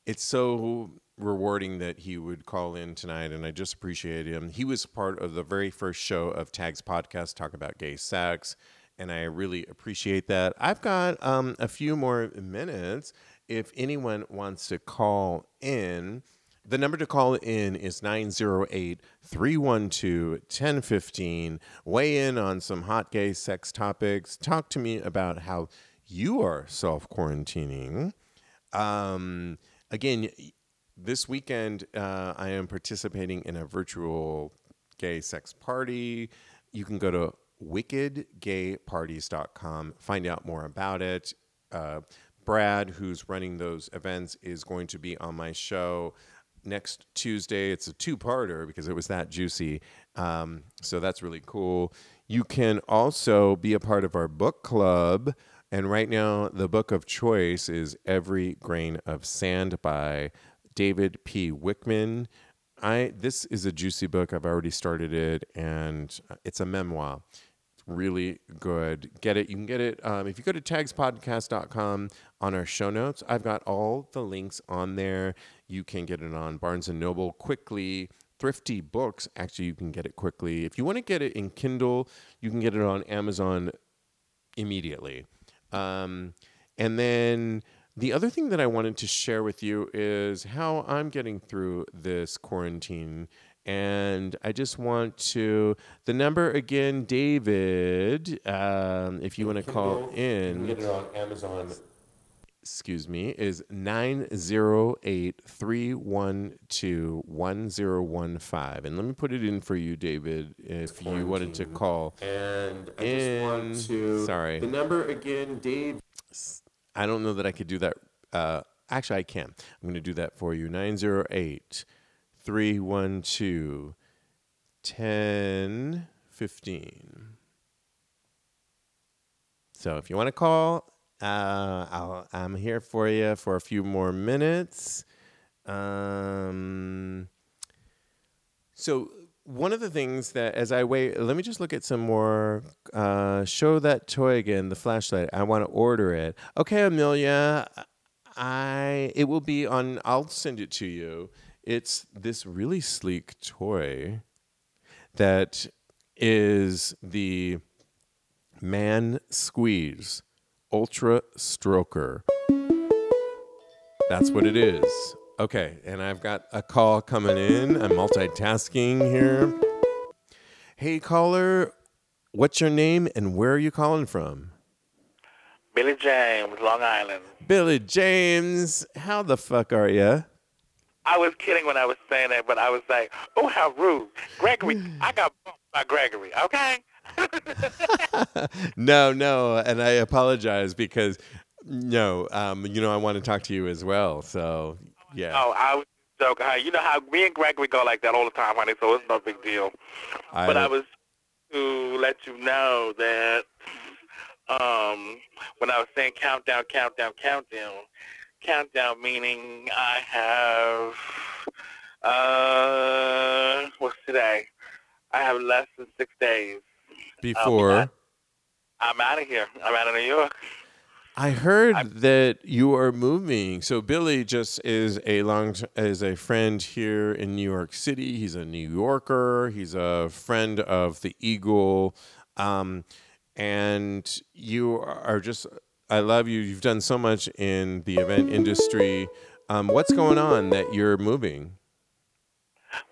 it's so rewarding that he would call in tonight. And I just appreciate him. He was part of the very first show of Tags podcast, Talk About Gay Sex. And I really appreciate that. I've got um, a few more minutes if anyone wants to call in. The number to call in is 908 312 1015. Weigh in on some hot gay sex topics. Talk to me about how you are self quarantining. Um, again, this weekend, uh, I am participating in a virtual gay sex party. You can go to wickedgayparties.com, find out more about it. Uh, Brad, who's running those events, is going to be on my show next Tuesday. It's a two parter because it was that juicy. Um, so that's really cool. You can also be a part of our book club. And right now, the book of choice is Every Grain of Sand by David P. Wickman. I this is a juicy book. I've already started it, and it's a memoir really good. Get it. You can get it um, if you go to tagspodcast.com on our show notes. I've got all the links on there. You can get it on Barnes and Noble quickly. Thrifty Books, actually, you can get it quickly. If you want to get it in Kindle, you can get it on Amazon immediately. Um, and then the other thing that I wanted to share with you is how I'm getting through this quarantine and I just want to the number again, David. Um, if you want to call in,
get it on Amazon.
Excuse me, is 908 312 1015. And let me put it in for you, David, if you wanted to call.
And I
in.
just want to.
Sorry.
The number again, Dave.
I don't know that I could do that. Uh, actually, I can. I'm going to do that for you. 908 312 1015. So if you want to call, uh, I'll, I'm here for you for a few more minutes. Um, so one of the things that as I wait, let me just look at some more. Uh, show that toy again, the flashlight. I want to order it. Okay, Amelia, I it will be on. I'll send it to you. It's this really sleek toy that is the Man Squeeze Ultra Stroker. That's what it is. Okay, and I've got a call coming in. I'm multitasking here. Hey, caller, what's your name and where are you calling from?
Billy James, Long Island.
Billy James, how the fuck are you?
I was kidding when I was saying that, but I was like, oh, how rude. Gregory, I got bumped by Gregory, okay?
no, no, and I apologize because no, um, you know, I want to talk to you as well. So yeah,
Oh, I was joking. You know how me and Gregory go like that all the time, honey, so it's no big deal.
I,
but I was to let you know that um, when I was saying countdown, countdown, countdown, countdown meaning I have uh, what's today? I have less than six days.
before.
I'm out of here. I'm out of New York.
I heard
I'm-
that you are moving. So Billy just is a long is a friend here in New York City. He's a New Yorker. He's a friend of the Eagle, um, and you are just. I love you. You've done so much in the event industry. Um, what's going on that you're moving?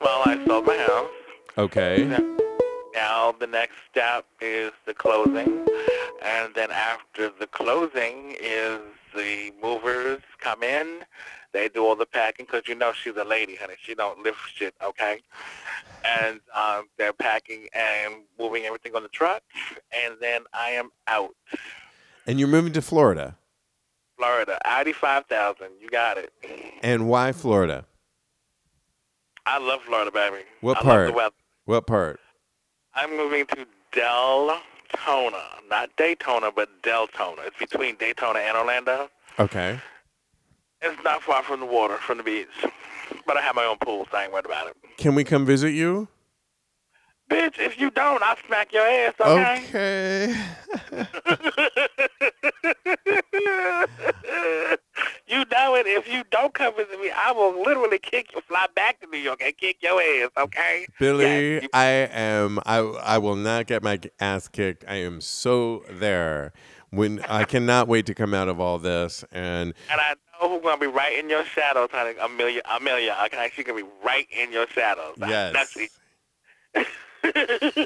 Well, I sold my house.
Okay.
Now the next step is the closing, and then after the closing is the movers come in. They do all the packing because you know she's a lady, honey. She don't lift shit, okay? And um, they're packing and moving everything on the truck, and then I am out.
And you're moving to Florida.
Florida, Audi 5000. You got it.
And why Florida?
I love Florida, baby.
What
I
part? What part?
I'm moving to Deltona, not Daytona, but Deltona. It's between Daytona and Orlando.
Okay.
It's not far from the water, from the beach. But I have my own pool, so I ain't worried about it.
Can we come visit you?
Bitch, if you don't, I'll smack your ass, okay?
Okay.
you know it. If you don't come visit me, I will literally kick you, fly back to New York and kick your ass, okay?
Billy, I am. I I will not get my ass kicked. I am so there. When I cannot wait to come out of all this, and
And I know who's gonna be right in your shadows, honey. Amelia, Amelia, okay? She's gonna be right in your shadows.
Yes.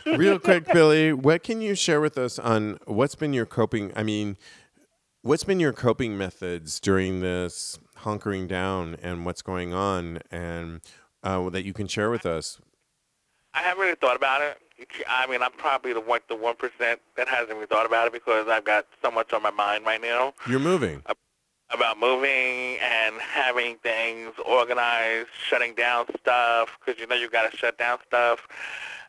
Real quick, Billy, what can you share with us on what's been your coping? I mean, what's been your coping methods during this hunkering down and what's going on, and uh, that you can share with us?
I haven't really thought about it. I mean, I'm probably the one, the one percent that hasn't really thought about it because I've got so much on my mind right now
You're moving.
about moving and having things organized, shutting down stuff because you know you got to shut down stuff,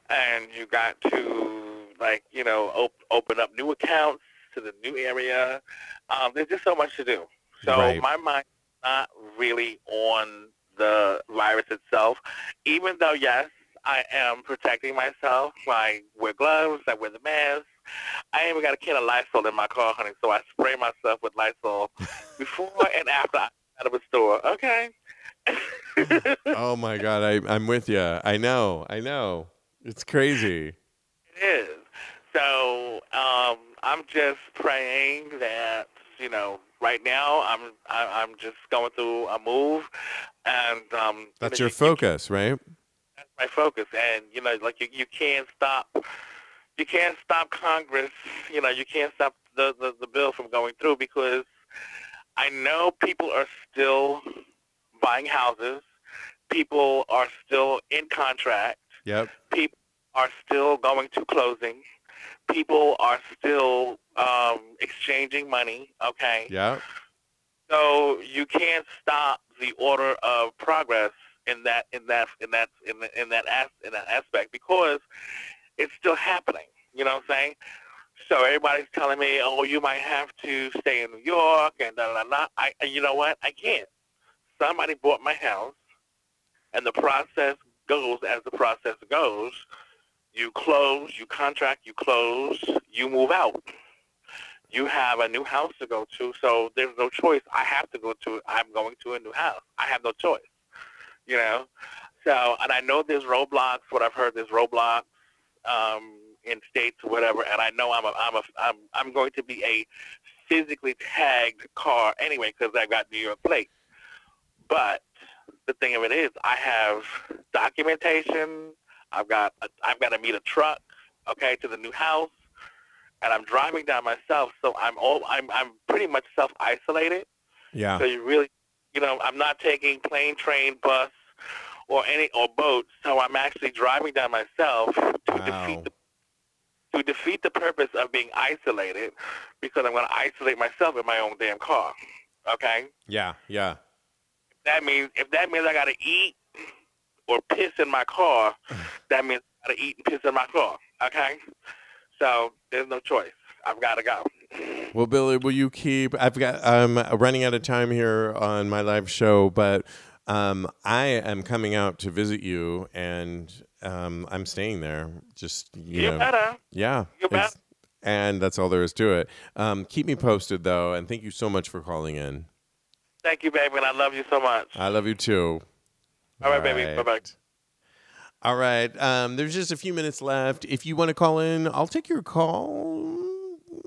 and you got to like you know op- open up new accounts to the new area. Um, there's just so much to do. So
Right.
my mind's not really on the virus itself, even though yes, I am protecting myself. I wear gloves. I wear the mask. I even got a can of Lysol in my car, honey, so I spray myself with Lysol before and after I out of a store. Okay.
Oh my God, I, I'm with you. I know. I know. It's crazy.
It is. So um, I'm just praying that you know. Right now, I'm I, I'm just going through a move, and um,
That's your
you- you
focus, right?
that's my focus. And you know, like you, you can't stop, you can't stop Congress. You know, you can't stop the, the the bill from going through because I know people are still buying houses. People are still in contract.
Yep.
Are still going to closing. People are still um, exchanging money. Okay.
Yep.
So you can't stop the order of progress in that in that in that in, the, in that as, in that aspect because it's still happening. You know what I'm saying? So everybody's telling me, "Oh, you might have to stay in New York," and da da da. da. I, you know what? I can't. Somebody bought my house, and the process goes as the process goes. You close, you contract, you close, you move out you have a new house to go to, so there's no choice. I have to go to. I'm going to a new house. I have no choice. You know, so and I know there's roadblocks. What I've heard there's roadblocks um, in states, or whatever. And I know I'm a, I'm a, I'm I'm going to be a physically tagged car anyway because I've got New York plates. But the thing of it is, I have documentation. I've got a, I've got to meet a truck, okay, to the new house and I'm driving down myself, so I'm all I'm I'm pretty much self isolated.
Yeah.
So you really, you know, I'm not taking plane, train, bus, or any or boat. So I'm actually driving down myself to
Wow.
defeat the to defeat the purpose of being isolated, because I'm going to isolate myself in my own damn car. Okay,
Yeah. Yeah.
that means if that means I got to eat or piss in my car, that means I got to eat and piss in my car. Okay, so there's no choice. I've got to go.
Well, Billy, will you keep? I've got. I'm running out of time here on my live show, but um, I am coming out to visit you, and um, I'm staying there. Just you,
You
know,
better.
yeah.
You bet.
it's- And that's all there is to it. Um, keep me posted, though, and thank you so much for calling in.
Thank you, baby, and I love you so much.
I love you too.
All right, baby. Bye-bye.
All right. Um, there's just a few minutes left. If you want to call in, I'll take your call.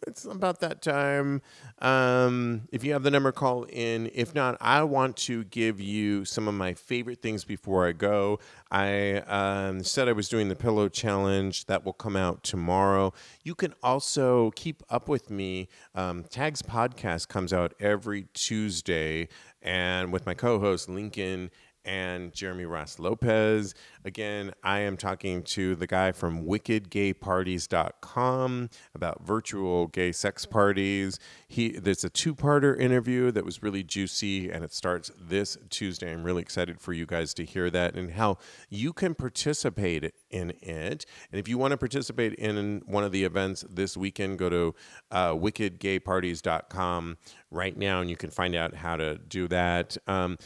It's about that time. Um, if you have the number, call in. If not, I want to give you some of my favorite things before I go. I um, said I was doing the pillow challenge that will come out tomorrow. You can also keep up with me. Um, Tags podcast comes out every Tuesday, and with my co-host Lincoln and Jeremy Ross Lopez. Again, I am talking to the guy from wickedgayparties.com about virtual gay sex parties. He there's a two-parter interview that was really juicy and it starts this Tuesday. I'm really excited for you guys to hear that and how you can participate in it. And if you want to participate in one of the events this weekend, go to uh, wickedgayparties.com right now and you can find out how to do that. Um,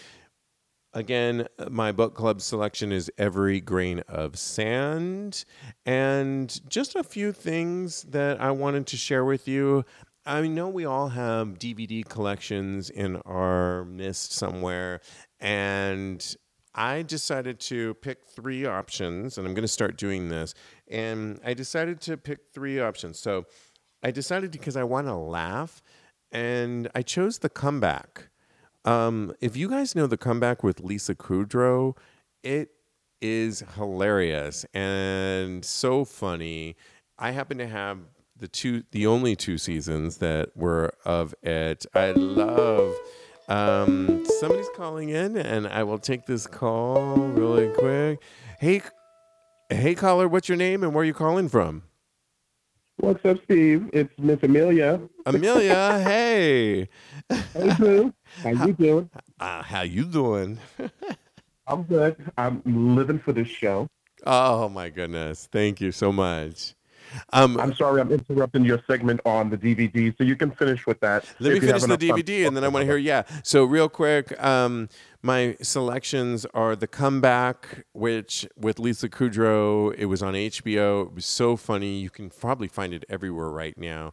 Again, my book club selection is Every Grain of Sand. And just a few things that I wanted to share with you. I know we all have DVD collections in our midst somewhere. And I decided to pick three options, and I'm going to start doing this. And I decided to pick three options. So I decided because I want to laugh, and I chose the comeback. Um, if you guys know the comeback with Lisa Kudrow, it is hilarious and so funny. I happen to have the two, the only two seasons that were of it. I love. Um, somebody's calling in, and I will take this call really quick. Hey, hey, caller, what's your name and where are you calling from?
What's up, Steve? It's Miss Amelia.
Amelia, hey.
Hey, Sue. How you doing?
Uh, how you doing?
I'm good. I'm living for this show.
Oh my goodness! Thank you so much. Um,
I'm sorry I'm interrupting your segment on the DVD, so you can finish with that.
let me
if you have
finish the. DVD, and then I want to hear. Yeah. So real quick, um, my selections are the comeback, which with Lisa Kudrow, it was on HBO. It was so funny. You can probably find it everywhere right now.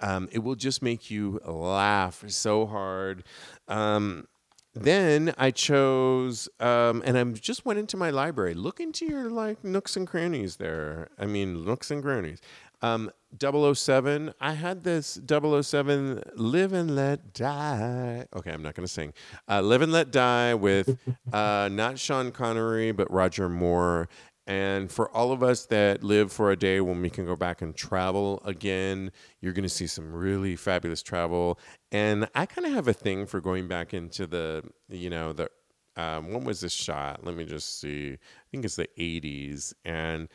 Um, it will just make you laugh so hard. Um, then I chose, um, and I just went into my library. Look into your like nooks and crannies there. I mean, nooks and crannies. Um, 007. I had this 007 Live and Let Die. Okay, I'm not going to sing. Uh, Live and Let Die with uh, not Sean Connery, but Roger Moore. And for all of us that live for a day when we can go back and travel again, you're going to see some really fabulous travel. And I kind of have a thing for going back into the, you know, the, um, when was this shot? Let me just see. I think it's the 80s. And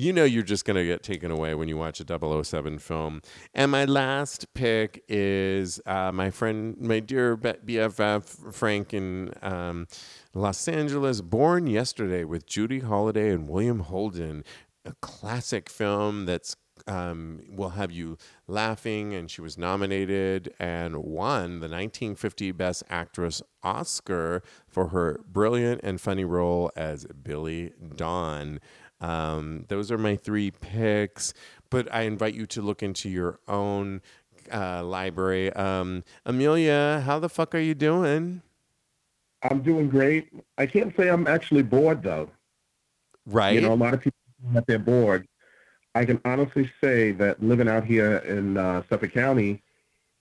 you know you're just going to get taken away when you watch a 007 film. And my last pick is uh, my friend, my dear BFF, Frank in um, Los Angeles, Born Yesterday with Judy Holliday and William Holden. A classic film that's um, will have you laughing, and she was nominated and won the 1950 Best Actress Oscar for her brilliant and funny role as Billie Dawn. Um, those are my three picks, but I invite you to look into your own uh, library. Um, Amelia, how the fuck are you doing?
I'm doing great. I can't say I'm actually bored though.
Right.
You know, a lot of people that they're bored. I can honestly say that living out here in uh, Suffolk County,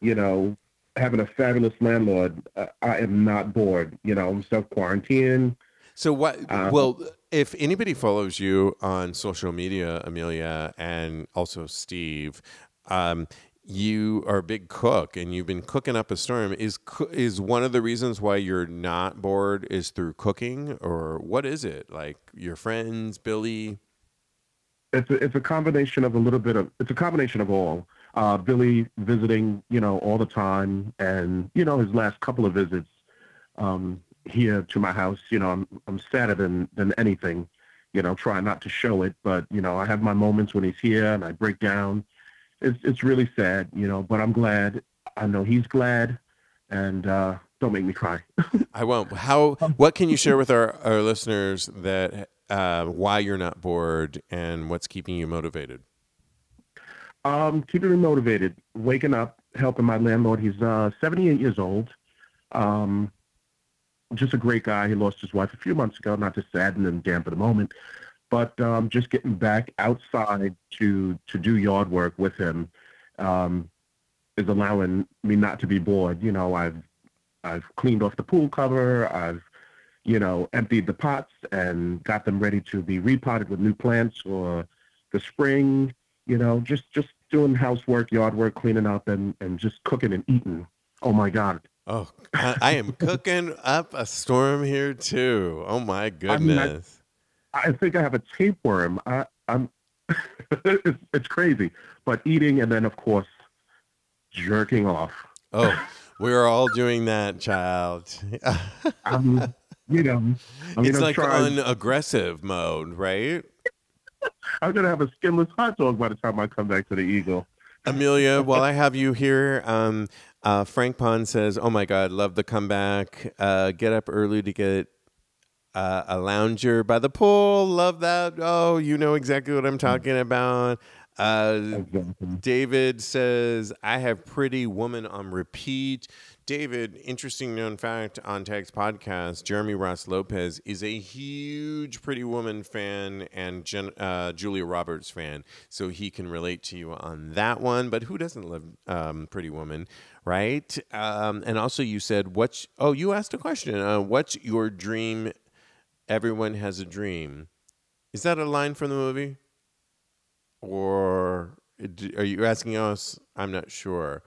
you know, having a fabulous landlord, uh, I am not bored. You know, I'm self quarantining.
So what?
Uh,
well, if anybody follows you on social media, Amelia, and also Steve, um, you are a big cook, and you've been cooking up a storm. Is is one of the reasons why you're not bored is through cooking, or what is it? Like your friends, Billy?
it's a, it's a combination of a little bit of it's a combination of all. Uh, Billy visiting, you know, all the time, and you know his last couple of visits um, here to my house. You know, I'm I'm sadder than than anything. You know, try not to show it, but you know, I have my moments when he's here and I break down. It's it's really sad, you know, but I'm glad. I know he's glad, and uh, don't make me cry.
I won't. How? What can you share with our, our listeners that uh, why you're not bored and what's keeping you motivated?
Um, keeping me motivated, waking up, helping my landlord. He's uh, 78 years old. Um, just a great guy. He lost his wife a few months ago, not to sadden and dampen the moment, but um, just getting back outside to to do yard work with him um, is allowing me not to be bored. You know, I've I've cleaned off the pool cover. I've you know emptied the pots and got them ready to be repotted with new plants for the spring you know, just just doing housework, yard work, cleaning up, and and just cooking and eating. Oh my God!
Oh, I, I am cooking up a storm here too. Oh my
I
goodness.
I think I have a tapeworm. I, I'm. it's, it's crazy, but eating and then of course jerking off.
oh, we're all doing that, child.
I'm, you know, I'm
it's like
try.
on aggressive mode, right?
I'm gonna have a skinless hot dog by the time I come back to the Eagle.
Amelia, while I have you here, um, uh, Frank Pond says, "Oh my God, love the comeback. Uh, get up early to get uh, a lounger by the pool. Love that. Oh, you know exactly what I'm talking about." Uh, David says, I have Pretty Woman on repeat. David, interesting known fact on Tag's podcast, Jeremy Ross Lopez is a huge Pretty Woman fan and Jen, uh, Julia Roberts fan. So he can relate to you on that one. But who doesn't love um, Pretty Woman, right? Um, and also, you said, what's, oh, you asked a question. Uh, what's your dream? Everyone has a dream. Is that a line from the movie? or are you asking us? I'm not sure.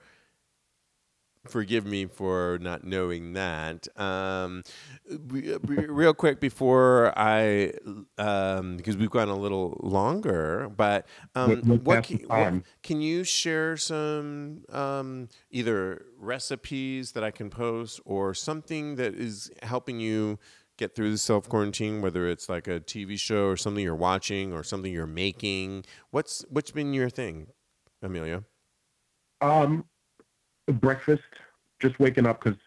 Forgive me for not knowing that. Um, re- re- real quick before I, um, because we've gone a little longer, but um, what, can, what can you share some um, either recipes that I can post or something that is helping you get through the self quarantine, whether it's like a TV show or something you're watching or something you're making? What's what's been your thing, Amelia?
Um, breakfast. Just waking up because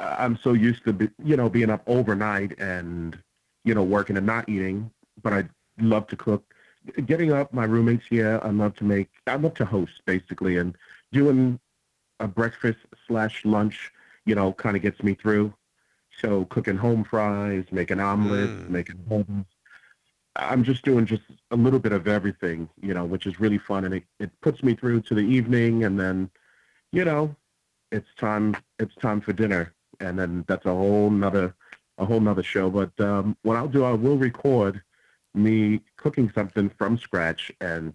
I'm so used to be, you know being up overnight and you know working and not eating. But I love to cook. Getting up, my roommates here. I love to make. I love to host basically, and doing a breakfast slash lunch. You know, kind of gets me through. So cooking home fries, making omelets,
Mm.
making hummus. I'm just doing just a little bit of everything, you know, which is really fun, and it, it puts me through to the evening, and then, you know, it's time it's time for dinner, and then that's a whole nother a whole nother show. But um, what I'll do, I will record me cooking something from scratch and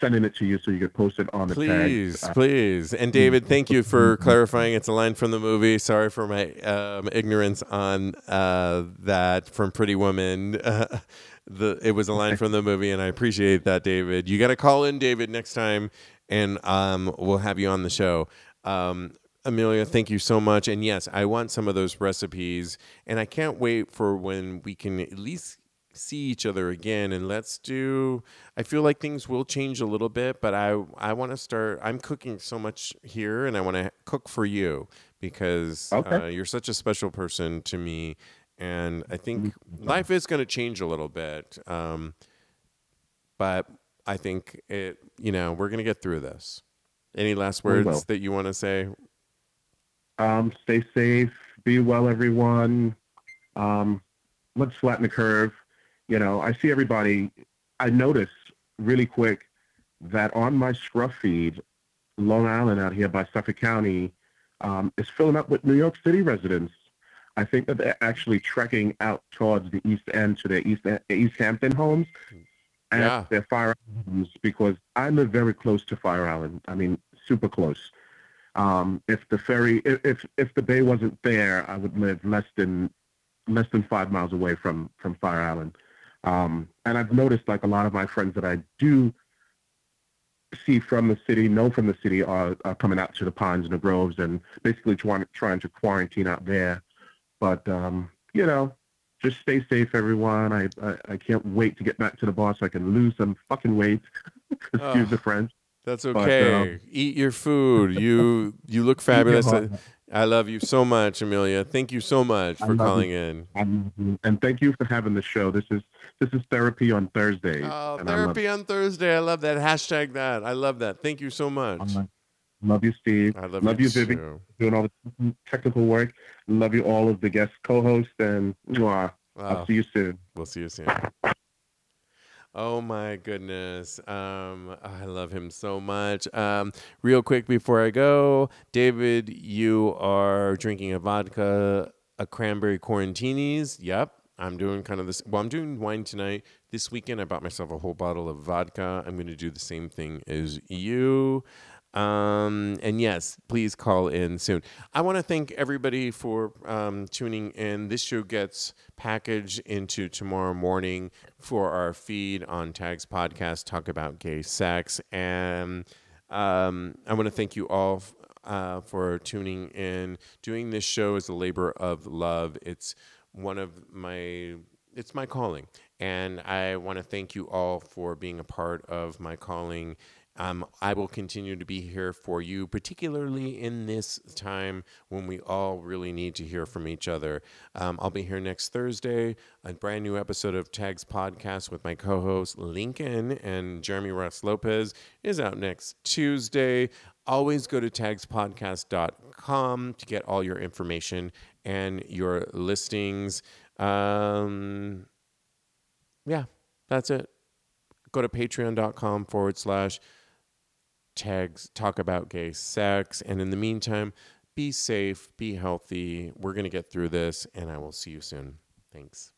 sending it to you so you can post it on the
Please,
tag. Uh,
please. And David, thank you for clarifying. It's a line from the movie. Sorry for my um, ignorance on uh, that from Pretty Woman. Uh, the it was a line from the movie, and I appreciate that, David. You got to call in, David, next time, and um, we'll have you on the show. Um, Amelia, thank you so much. And yes, I want some of those recipes, and I can't wait for when we can at least see each other again and let's do I feel like things will change a little bit but I I want to start I'm cooking so much here and I want to cook for you because
Okay.
uh, you're such a special person to me and I think life is going to change a little bit um, but I think it you know we're going to get through this any last words that you want to say
Um, stay safe, be well, everyone. Um, let's flatten the curve. You know, I see everybody. I notice really quick that on my scruff feed, Long Island out here by Suffolk County um, is filling up with New York City residents. I think that they're actually trekking out towards the East End to their East East Hampton homes and
Yeah.
their Fire Island homes because I live very close to Fire Island. I mean, super close. Um, if the ferry, if, if if the bay wasn't there, I would live less than less than five miles away from from Fire Island. Um, and I've noticed like a lot of my friends that I do see from the city, know from the city, are, are coming out to the ponds and the groves and basically trying trying to quarantine out there. But um, you know, just stay safe, everyone. I, I I can't wait to get back to the bar so I can lose some fucking weight. Excuse
Oh.
the French.
That's
But,
okay
um,
eat your food you you look fabulous I love you so much, Amelia. Thank you so much for calling in.
Um, and thank you for having the show. This is this is therapy on Thursday.
Oh,
and I love,
therapy on Thursday. I love that. Hashtag that. I love that. Thank you so much.
Love you, Steve.
I love,
love
you,
you, Vivi. Doing all the technical work. Love you, all of the guest co-hosts, and mwah, I'll see you soon.
We'll see you soon. Oh my goodness. Um, I love him so much. Um, real quick before I go, David, you are drinking a vodka, a cranberry quarantinis. Yep. I'm doing kind of this. Well, I'm doing wine tonight. This weekend, I bought myself a whole bottle of vodka. I'm going to do the same thing as you. Um, and yes, please call in soon. I want to thank everybody for um, tuning in. This show gets packaged into tomorrow morning for our feed on Tags Podcast, Talk About Gay Sex. And um, I want to thank you all uh, for tuning in. Doing this show is a labor of love. It's one of my it's my calling and i want to thank you all for being a part of my calling um, I will continue to be here for you, particularly in this time when we all really need to hear from each other. Um, I'll be here next Thursday, a brand new episode of Tags Podcast with my co hosts Lincoln and Jeremy Ross Lopez is out next Tuesday. Always go to tagspodcast.com to get all your information and your listings. Um, yeah, that's it. Go to patreon.com forward slash talk about gay sex. And in the meantime, be safe, be healthy. We're going to get through this, and I will see you soon. Thanks.